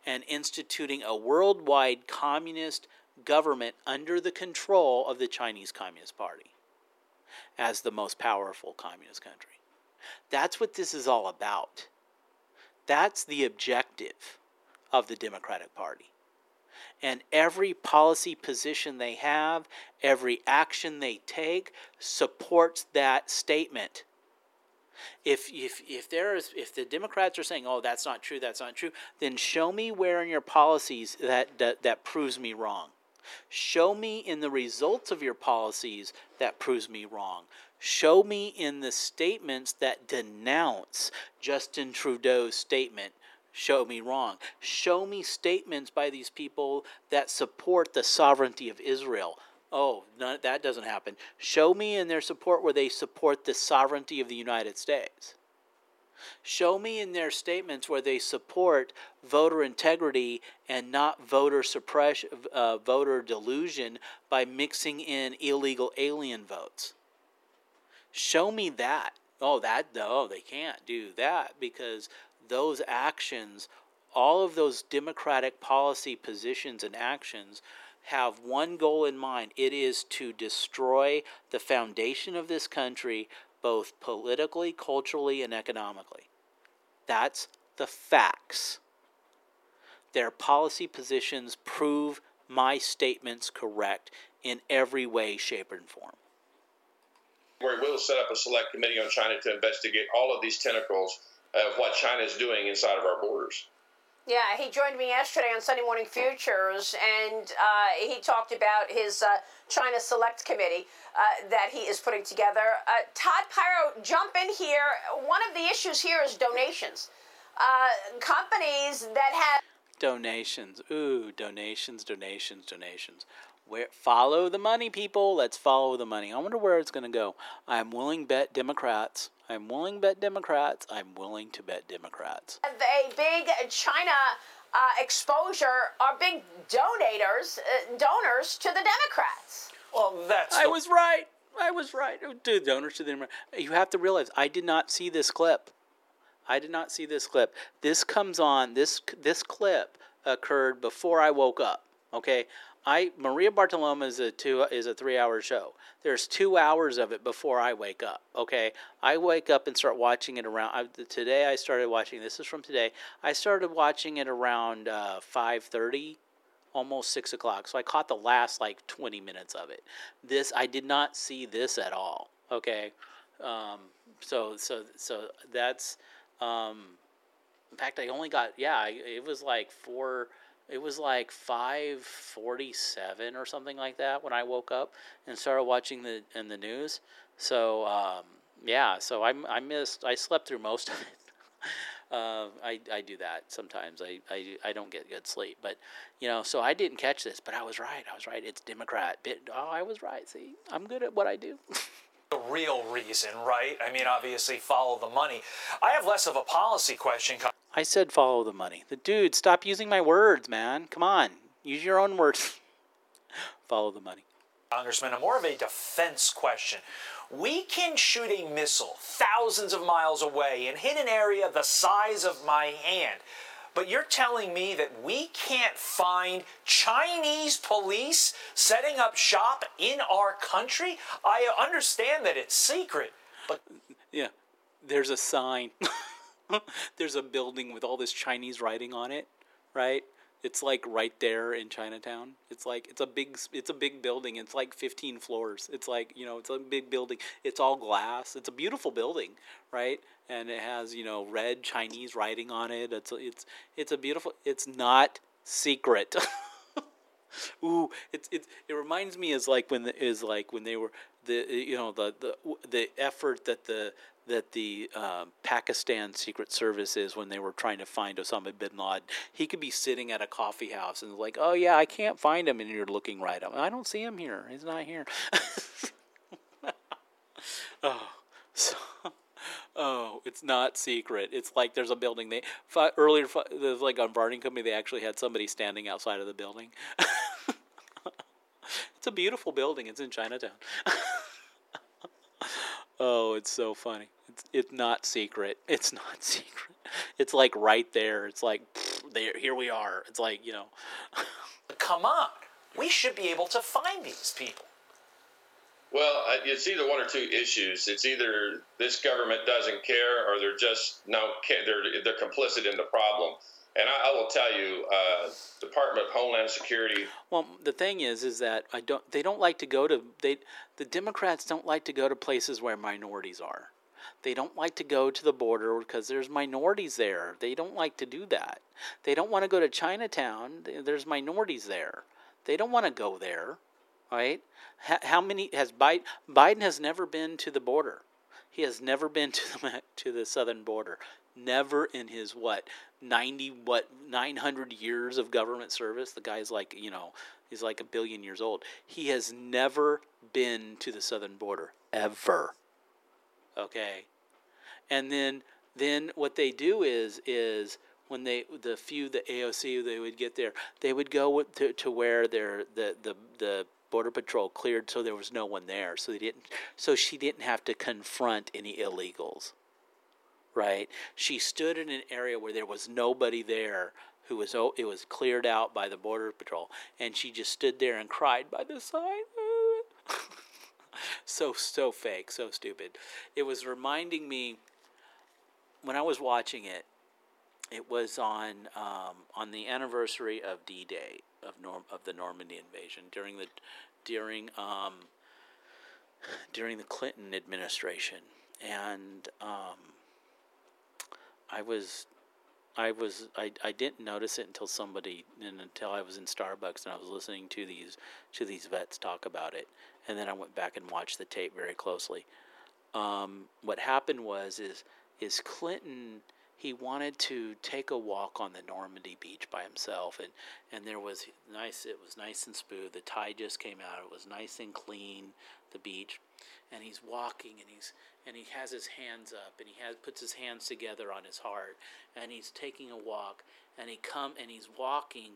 [SPEAKER 1] and instituting a worldwide communist government under the control of the Chinese Communist Party as the most powerful communist country. That's what this is all about. That's the objective of the Democratic Party. And every policy position they have, every action they take supports that statement. If, if, if, there is, if the Democrats are saying, oh, that's not true, that's not true, then show me where in your policies that, that, that proves me wrong. Show me in the results of your policies that proves me wrong. Show me in the statements that denounce Justin Trudeau's statement show me wrong. Show me statements by these people that support the sovereignty of Israel. Oh, no, that doesn't happen. Show me in their support where they support the sovereignty of the United States. Show me in their statements where they support voter integrity and not voter suppression, uh, voter delusion by mixing in illegal alien votes. Show me that. Oh, that no, they can't do that because those actions, all of those democratic policy positions and actions have one goal in mind it is to destroy the foundation of this country, both politically, culturally, and economically. That's the facts. Their policy positions prove my statements correct in every way, shape, and form.
[SPEAKER 3] We will set up a select committee on China to investigate all of these tentacles of what China is doing inside of our borders.
[SPEAKER 2] Yeah, he joined me yesterday on Sunday Morning Futures, and uh, he talked about his uh, China Select Committee uh, that he is putting together. Uh, Todd Piro, jump in here. One of the issues here is donations. Uh, companies that have
[SPEAKER 1] donations. Ooh, donations, donations, donations. Where follow the money, people. Let's follow the money. I wonder where it's going to go. I'm willing bet Democrats. I'm willing to bet Democrats. I'm willing to bet Democrats.
[SPEAKER 2] A big China uh, exposure are big donators, uh, donors to the Democrats.
[SPEAKER 4] Well, that's.
[SPEAKER 1] I was right. I was right. Dude, donors to the Democrats. You have to realize I did not see this clip. I did not see this clip. This comes on. This this clip occurred before I woke up. Okay, I Maria Bartiromo is a two is a three hour show. There's two hours of it before I wake up. Okay, I wake up and start watching it around. I, today I started watching. This is from today. I started watching it around uh, five thirty, almost six o'clock. So I caught the last like twenty minutes of it. This I did not see this at all. Okay, um, so so so that's. Um, in fact, I only got yeah. It was like four it was like 5:47 or something like that when I woke up and started watching the in the news. So um, yeah, so I I missed I slept through most of it. Uh, I, I do that sometimes. I, I, I don't get good sleep, but you know, so I didn't catch this, but I was right. I was right. It's Democrat. Bit, oh, I was right. See, I'm good at what I do.
[SPEAKER 4] the real reason, right? I mean, obviously, follow the money. I have less of a policy question.
[SPEAKER 1] I said follow the money. The dude, stop using my words, man. Come on, use your own words. follow the money.
[SPEAKER 4] Congressman, more of a defense question. We can shoot a missile thousands of miles away and hit an area the size of my hand. But you're telling me that we can't find Chinese police setting up shop in our country? I understand that it's secret, but.
[SPEAKER 1] Yeah, there's a sign. there's a building with all this Chinese writing on it, right? It's like right there in Chinatown. It's like it's a big it's a big building. It's like 15 floors. It's like, you know, it's a big building. It's all glass. It's a beautiful building, right? And it has, you know, red Chinese writing on it. It's it's it's a beautiful it's not secret. Ooh, it's it, it reminds me is like when the, is like when they were the you know the the the effort that the that the uh, Pakistan Secret Service is when they were trying to find Osama bin Laden. He could be sitting at a coffee house and like, oh yeah, I can't find him, and you're looking right up. I don't see him here. He's not here. oh, so Oh, It's not secret. It's like there's a building. They earlier there's like on Varning Company. They actually had somebody standing outside of the building. it's a beautiful building. It's in Chinatown. Oh, it's so funny. It's it's not secret. It's not secret. It's like right there. It's like pfft, there. Here we are. It's like you know.
[SPEAKER 4] Come on. We should be able to find these people.
[SPEAKER 3] Well, uh, it's either one or two issues. It's either this government doesn't care, or they're just no, they're they're complicit in the problem. And I, I will tell you, uh, Department of Homeland Security.
[SPEAKER 1] Well, the thing is, is that I don't. They don't like to go to they. The Democrats don't like to go to places where minorities are. They don't like to go to the border because there's minorities there. They don't like to do that. They don't want to go to Chinatown. There's minorities there. They don't want to go there, right? How, many has Biden? Biden has never been to the border. He has never been to the to the southern border. Never in his what ninety what nine hundred years of government service. The guy's like you know he's like a billion years old. He has never been to the southern border ever. Okay, and then then what they do is is when they the few the AOC they would get there they would go to, to where their the, the the border patrol cleared so there was no one there so they didn't so she didn't have to confront any illegals right? She stood in an area where there was nobody there who was oh it was cleared out by the border patrol. And she just stood there and cried by the side so so fake so stupid. It was reminding me when i was watching it it was on um, on the anniversary of D-Day of Norm of the Normandy invasion during the during um, during the Clinton administration, and um, I was I was I, I didn't notice it until somebody and until I was in Starbucks and I was listening to these to these vets talk about it, and then I went back and watched the tape very closely. Um, what happened was is is Clinton he wanted to take a walk on the Normandy beach by himself. And and there was nice it was nice and smooth. The tide just came out. It was nice and clean the beach and he's walking and he's and he has his hands up and he has puts his hands together on his heart and he's taking a walk and he come and he's walking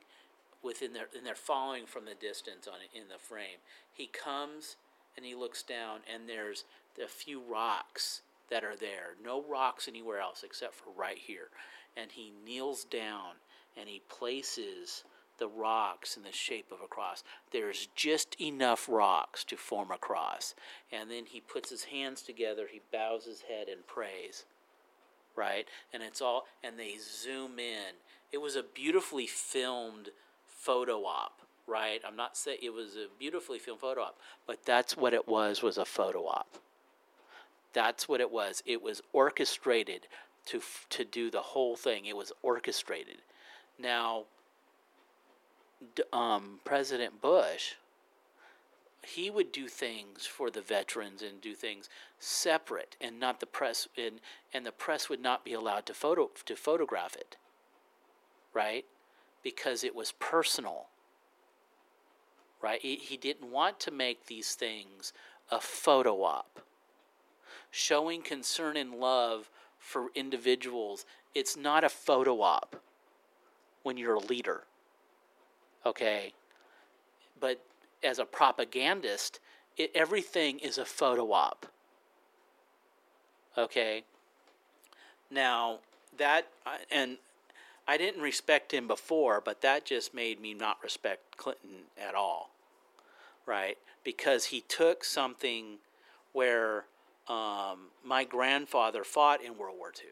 [SPEAKER 1] within their and they're following from the distance on in the frame he comes and he looks down and there's a few rocks that are there. No rocks anywhere else except for right here. And he kneels down and he places the rocks in the shape of a cross. There's just enough rocks to form a cross. And then he puts his hands together, he bows his head and prays. Right? And it's all, and they zoom in. It was a beautifully filmed photo op, right? I'm not saying it was a beautifully filmed photo op, but that's what it was, was a photo op. That's what it was. It was orchestrated to to do the whole thing. It was orchestrated. Now, um, President Bush, he would do things for the veterans and do things separate, and not the press. And and the press would not be allowed to photo to photograph it. Right, because it was personal. Right, he, he didn't want to make these things a photo op showing concern and love for individuals. It's not a photo op when you're a leader. Okay? But as a propagandist, it, everything is a photo op. Okay? Now, that, and I didn't respect him before, but that just made me not respect Clinton at all. Right? Because he took something where um, my grandfather fought in World War II.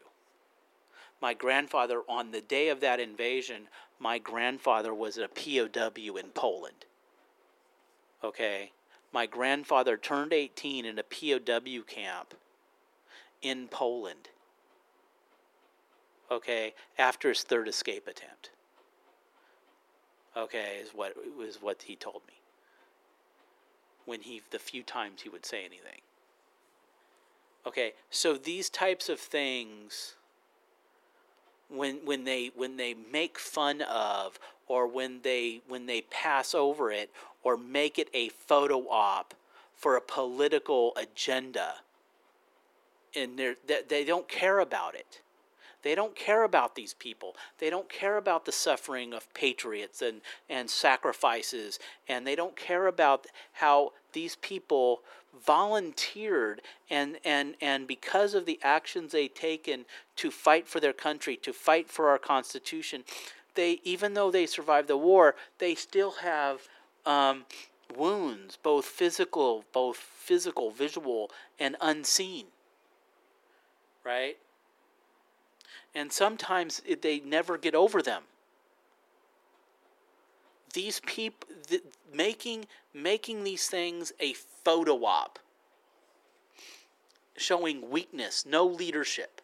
[SPEAKER 1] My grandfather, on the day of that invasion, my grandfather was a POW in Poland. Okay? My grandfather turned 18 in a POW camp in Poland. Okay? After his third escape attempt. Okay, is what was what he told me. When he the few times he would say anything. Okay, so these types of things when when they when they make fun of or when they when they pass over it or make it a photo op for a political agenda and they they don't care about it. They don't care about these people. They don't care about the suffering of patriots and, and sacrifices. And they don't care about how these people volunteered and, and, and because of the actions they taken to fight for their country, to fight for our Constitution, they even though they survived the war, they still have um, wounds, both physical, both physical, visual, and unseen. Right? and sometimes they never get over them. These people th- making making these things a photo op, showing weakness, no leadership,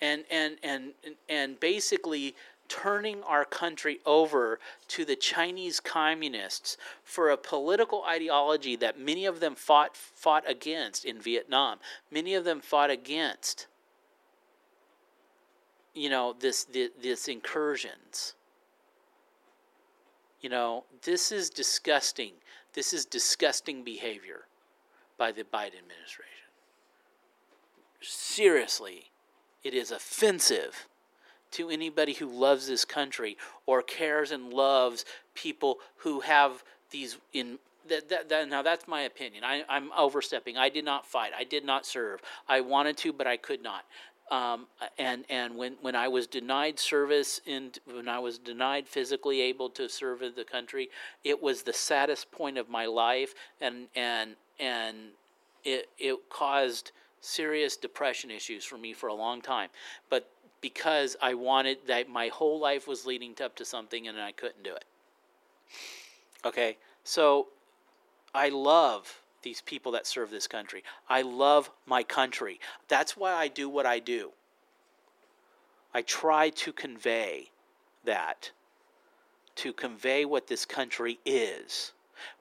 [SPEAKER 1] and and and and basically turning our country over to the Chinese communists for a political ideology that many of them fought fought against in Vietnam. Many of them fought against you know this this, this incursions you know this is disgusting this is disgusting behavior by the Biden administration seriously it is offensive to anybody who loves this country or cares and loves people who have these in that, that, that, now that's my opinion. I, I'm overstepping. I did not fight. I did not serve. I wanted to, but I could not. Um, and and when, when I was denied service and when I was denied physically able to serve in the country, it was the saddest point of my life, and and and it it caused serious depression issues for me for a long time. But because I wanted that, my whole life was leading up to something, and I couldn't do it. Okay, so I love these people that serve this country. I love my country. That's why I do what I do. I try to convey that, to convey what this country is,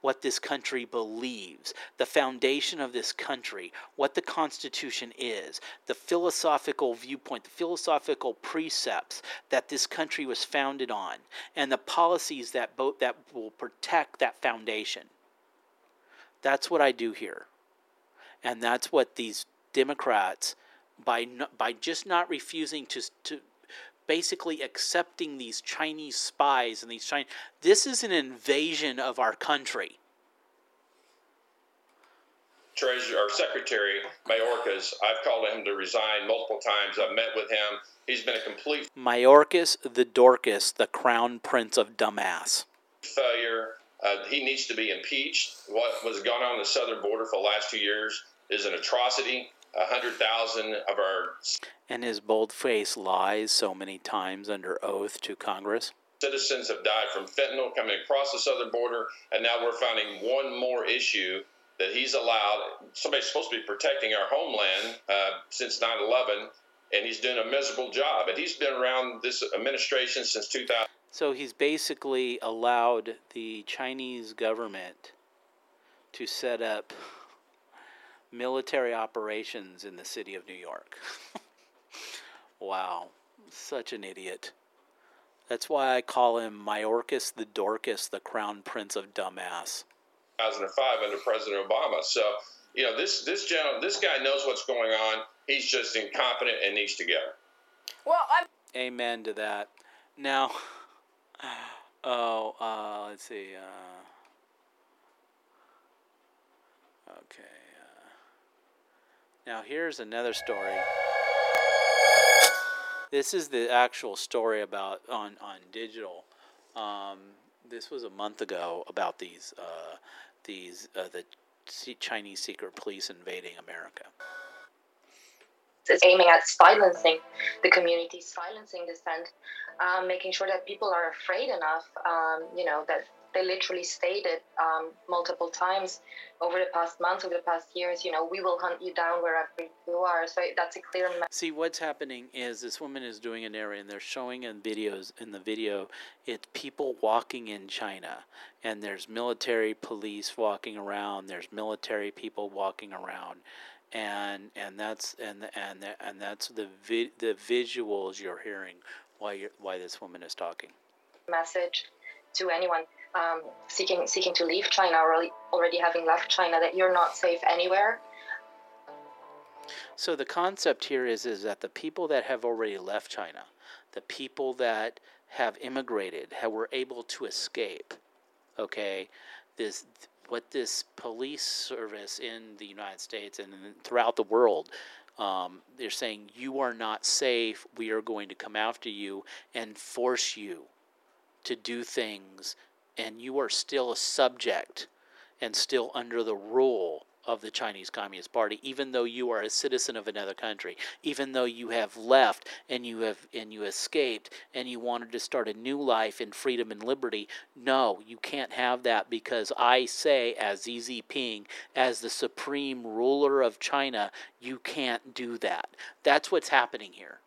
[SPEAKER 1] what this country believes, the foundation of this country, what the Constitution is, the philosophical viewpoint, the philosophical precepts that this country was founded on, and the policies that, bo- that will protect that foundation. That's what I do here. And that's what these Democrats, by, by just not refusing to, to basically accepting these Chinese spies and these Chinese, this is an invasion of our country.
[SPEAKER 3] Treasury or Secretary Mayorkas, I've called him to resign multiple times. I've met with him. He's been a complete
[SPEAKER 1] Mayorkas the Dorcas, the crown prince of dumbass.
[SPEAKER 3] Failure. Uh, he needs to be impeached. What was going on, on the southern border for the last two years is an atrocity. A hundred thousand of our
[SPEAKER 1] and his bold-faced lies so many times under oath to Congress.
[SPEAKER 3] Citizens have died from fentanyl coming across the southern border, and now we're finding one more issue that he's allowed. Somebody's supposed to be protecting our homeland uh, since 9 11, and he's doing a miserable job. And he's been around this administration since 2000.
[SPEAKER 1] So he's basically allowed the Chinese government to set up military operations in the city of New York. wow, such an idiot. That's why I call him Mayorkas the Dorcas, the crown prince of dumbass.
[SPEAKER 3] 2005 under President Obama. So, you know, this this gentleman, this guy knows what's going on. He's just incompetent and needs to go.
[SPEAKER 2] Well, I'm.
[SPEAKER 1] Amen to that. Now, oh, uh, let's see. Uh, okay. Uh, now, here's another story. This is the actual story about on on digital. Um, this was a month ago about these uh, these uh, the Chinese secret police invading America.
[SPEAKER 5] It's aiming at silencing the communities, silencing dissent, um, making sure that people are afraid enough, um, you know, that they literally stated um, multiple times over the past months, over the past years, you know, we will hunt you down wherever you are. So that's a clear message.
[SPEAKER 1] See, what's happening is this woman is doing an area, and they're showing in videos. In the video, it's people walking in China, and there's military police walking around. There's military people walking around, and and that's and and and that's the vi- the visuals you're hearing why you're, why this woman is talking.
[SPEAKER 5] Message to anyone um, seeking seeking to leave China or already having left China that you're not safe anywhere.
[SPEAKER 1] So the concept here is is that the people that have already left China, the people that have immigrated, have, were able to escape. Okay, this what this police service in the United States and throughout the world. Um, they're saying you are not safe. We are going to come after you and force you to do things, and you are still a subject and still under the rule of the Chinese Communist Party, even though you are a citizen of another country, even though you have left and you have and you escaped and you wanted to start a new life in freedom and liberty. No, you can't have that because I say, as Xi Jinping, as the supreme ruler of China, you can't do that. That's what's happening here.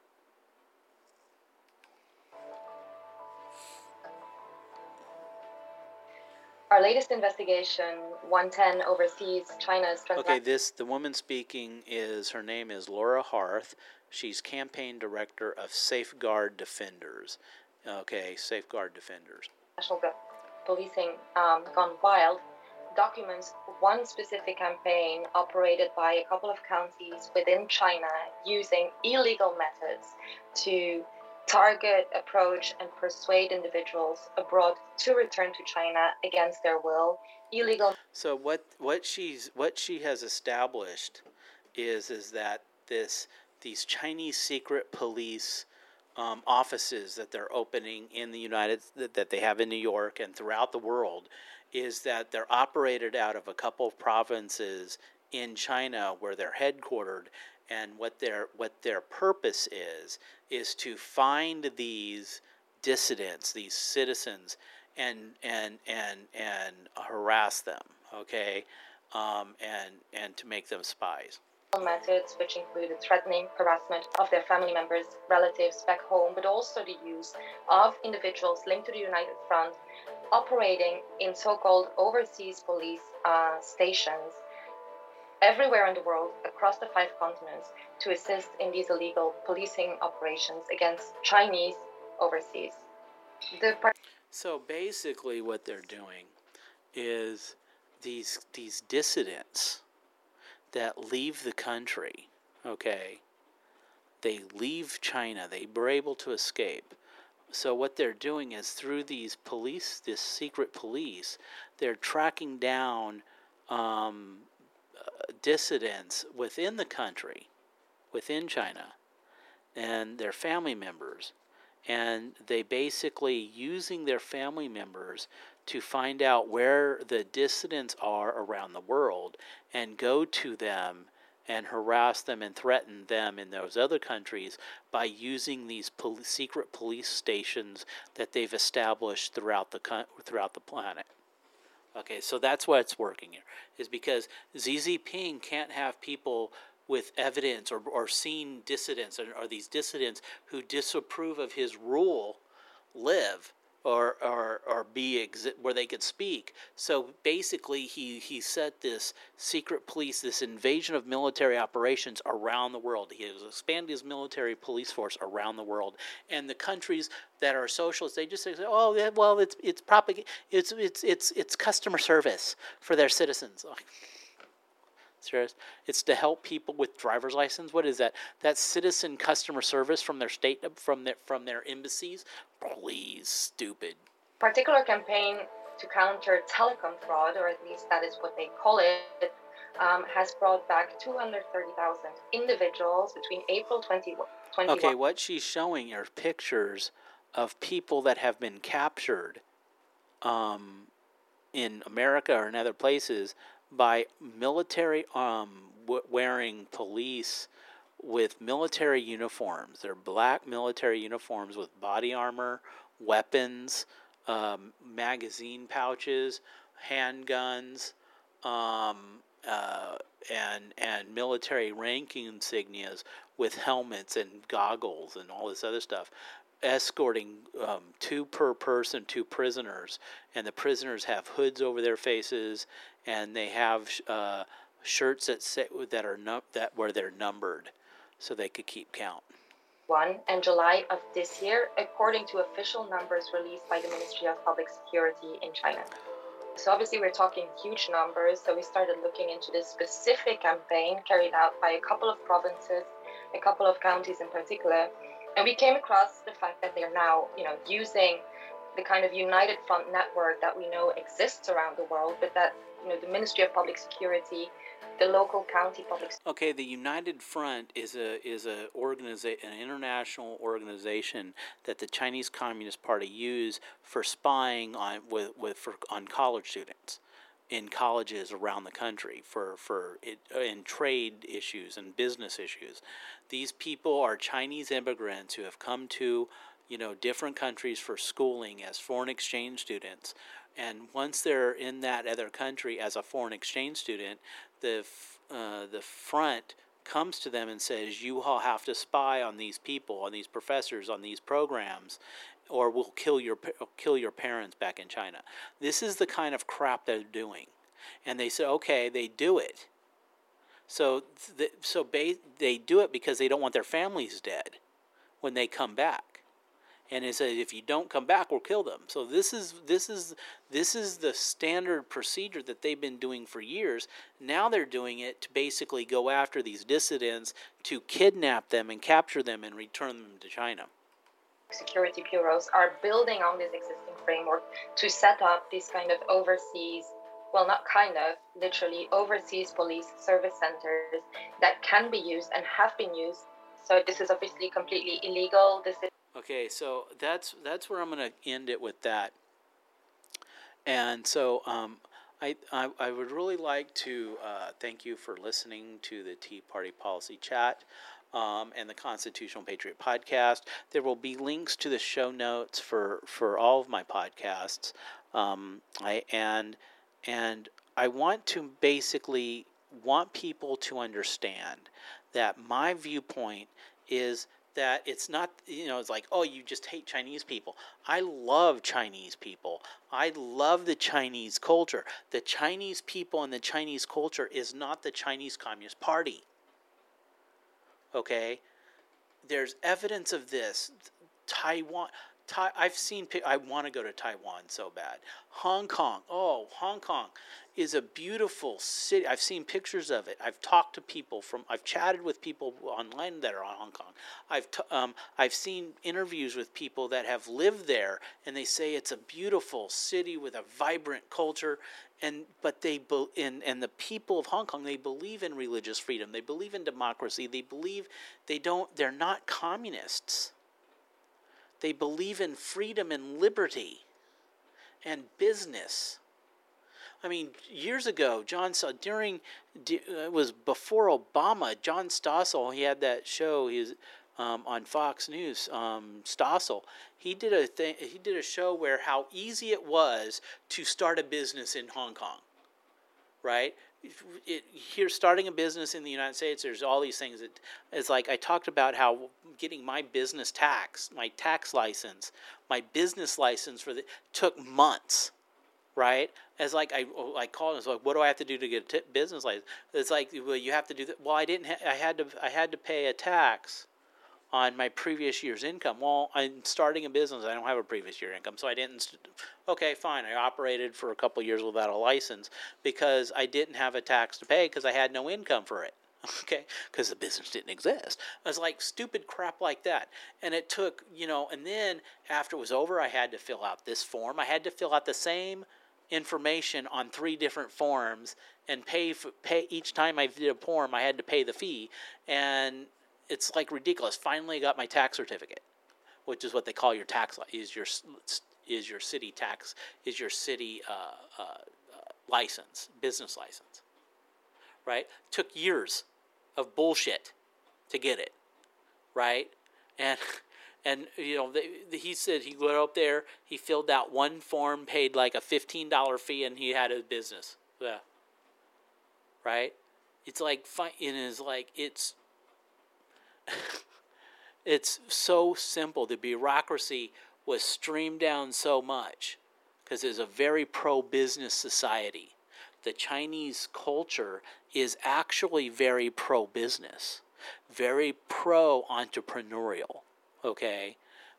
[SPEAKER 5] Our latest investigation, 110 overseas, China's
[SPEAKER 1] Okay, this the woman speaking is her name is Laura Harth. She's campaign director of Safeguard Defenders. Okay, Safeguard Defenders.
[SPEAKER 5] National policing um, gone wild documents one specific campaign operated by a couple of counties within China using illegal methods to target, approach, and persuade individuals abroad to return to China against their will. Illegal.
[SPEAKER 1] So what what she's what she has established is is that this these Chinese secret police um, offices that they're opening in the United that, that they have in New York and throughout the world is that they're operated out of a couple of provinces in China where they're headquartered and what their what their purpose is is to find these dissidents, these citizens, and and and and harass them. Okay, um, and and to make them spies.
[SPEAKER 5] Methods which included threatening, harassment of their family members, relatives back home, but also the use of individuals linked to the United Front operating in so called overseas police uh, stations everywhere in the world, across the five continents, to assist in these illegal policing operations against Chinese overseas.
[SPEAKER 1] Part- so basically, what they're doing is these these dissidents that leave the country. Okay, they leave China. They were able to escape. So what they're doing is through these police, this secret police, they're tracking down um, dissidents within the country, within China, and their family members. And they basically using their family members to find out where the dissidents are around the world and go to them and harass them and threaten them in those other countries by using these pol- secret police stations that they've established throughout the throughout the planet. Okay, so that's why it's working here, is because Jinping can't have people with evidence or, or seen dissidents or, or these dissidents who disapprove of his rule live or or or be exi- where they could speak. So basically, he he set this secret police, this invasion of military operations around the world. He has expanded his military police force around the world, and the countries that are socialists, they just say, "Oh, yeah, well, it's it's propag- it's it's it's it's customer service for their citizens." Serious? It's to help people with driver's license. What is that? That citizen customer service from their state from their from their embassies. Please, stupid.
[SPEAKER 5] Particular campaign to counter telecom fraud, or at least that is what they call it, um, has brought back 230,000 individuals between April 2021.
[SPEAKER 1] Okay, what she's showing are pictures of people that have been captured um, in America or in other places by military um, wearing police with military uniforms. They're black military uniforms with body armor, weapons, um, magazine pouches, handguns, um, uh, and and military ranking insignias with helmets and goggles and all this other stuff escorting um, two per person, two prisoners, and the prisoners have hoods over their faces, and they have uh, shirts that say, that are num- that where they're numbered, so they could keep count.
[SPEAKER 5] One and July of this year, according to official numbers released by the Ministry of Public Security in China. So obviously we're talking huge numbers. So we started looking into this specific campaign carried out by a couple of provinces, a couple of counties in particular, and we came across the fact that they're now, you know, using the kind of united front network that we know exists around the world, but that you know the Ministry of Public Security, the local county public.
[SPEAKER 1] Okay, the United Front is a is a organiza- an international organization that the Chinese Communist Party use for spying on with, with for on college students in colleges around the country for for it, in trade issues and business issues. These people are Chinese immigrants who have come to you know different countries for schooling as foreign exchange students and once they're in that other country as a foreign exchange student the uh, the front comes to them and says you all have to spy on these people on these professors on these programs or we'll kill your kill your parents back in China. This is the kind of crap they're doing. And they say okay they do it. So th- so ba- they do it because they don't want their families dead when they come back. And it says if you don't come back we'll kill them. So this is this is this is the standard procedure that they've been doing for years. Now they're doing it to basically go after these dissidents to kidnap them and capture them and return them to china
[SPEAKER 5] security bureaus are building on this existing framework to set up these kind of overseas well not kind of literally overseas police service centers that can be used and have been used so this is obviously completely illegal this is
[SPEAKER 1] Okay, so that's that's where I'm going to end it with that. And so um, I, I, I would really like to uh, thank you for listening to the Tea Party Policy Chat. Um, and the Constitutional Patriot podcast. There will be links to the show notes for, for all of my podcasts. Um, I and and I want to basically want people to understand that my viewpoint is that it's not you know it's like oh you just hate chinese people i love chinese people i love the chinese culture the chinese people and the chinese culture is not the chinese communist party okay? There's evidence of this. Taiwan I've seen. I want to go to Taiwan so bad. Hong Kong. Oh, Hong Kong is a beautiful city. I've seen pictures of it. I've talked to people from. I've chatted with people online that are on Hong Kong. I've t- um, I've seen interviews with people that have lived there, and they say it's a beautiful city with a vibrant culture. And but they be, and and the people of Hong Kong they believe in religious freedom. They believe in democracy. They believe they don't. They're not communists. They believe in freedom and liberty and business. I mean, years ago, John saw during uh, it was before Obama. John Stossel, he had that show. He's um, on Fox News. Um, Stossel, he did a thing. He did a show where how easy it was to start a business in Hong Kong, right? It, here, starting a business in the United States, there's all these things. It's like I talked about how getting my business tax, my tax license, my business license for the took months right? As like I oh, I called and it's like, what do I have to do to get a t- business license? It's like, well, you have to do that. Well, I didn't. Ha- I had to. I had to pay a tax on my previous year's income. Well, I'm starting a business. I don't have a previous year income, so I didn't. St- okay, fine. I operated for a couple years without a license because I didn't have a tax to pay because I had no income for it. Okay, because the business didn't exist. I was like stupid crap like that, and it took you know. And then after it was over, I had to fill out this form. I had to fill out the same information on three different forms and pay for, pay each time I did a form I had to pay the fee and it's like ridiculous. Finally got my tax certificate, which is what they call your tax is your is your city tax is your city uh, uh, uh, license business license, right? Took years of bullshit to get it, right? And and you know they, he said he went up there he filled out one form paid like a $15 fee and he had a business yeah right it's like it is like it's it's so simple the bureaucracy was streamed down so much because it's a very pro-business society the chinese culture is actually very pro-business very pro-entrepreneurial okay?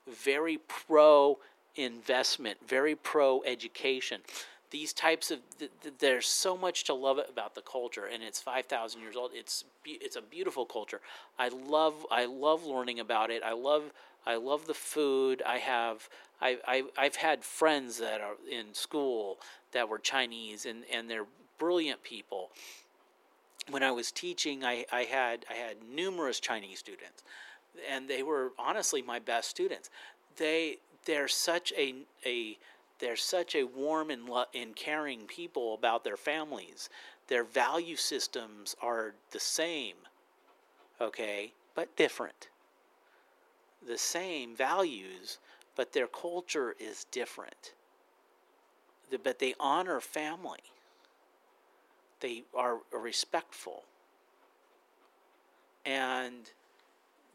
[SPEAKER 1] Very pro investment, very pro education. These types of th- th- there's so much to love about the culture and it's 5000 years old it's be- it's a beautiful culture i love i love learning about it i love i love the food i have I, I, I've had friends that are in school that were Chinese and, and they're brilliant people. When I was teaching, I, I had I had numerous Chinese students, and they were honestly my best students. They they're such a a they're such a warm and, lo- and caring people about their families. Their value systems are the same, okay, but different. The same values, but their culture is different. The- But they honor family. They are respectful. And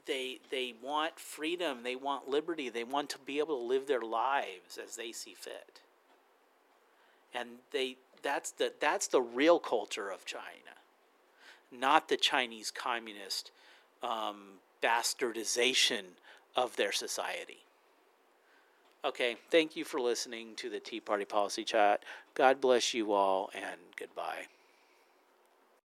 [SPEAKER 1] they they want freedom, they want liberty, they want to be able to live their lives as they see fit. And they that's the that's the real culture of China, not the Chinese communist um, bastardization of their society. Okay, thank you for listening to the Tea Party Policy Chat. God bless you all, and goodbye.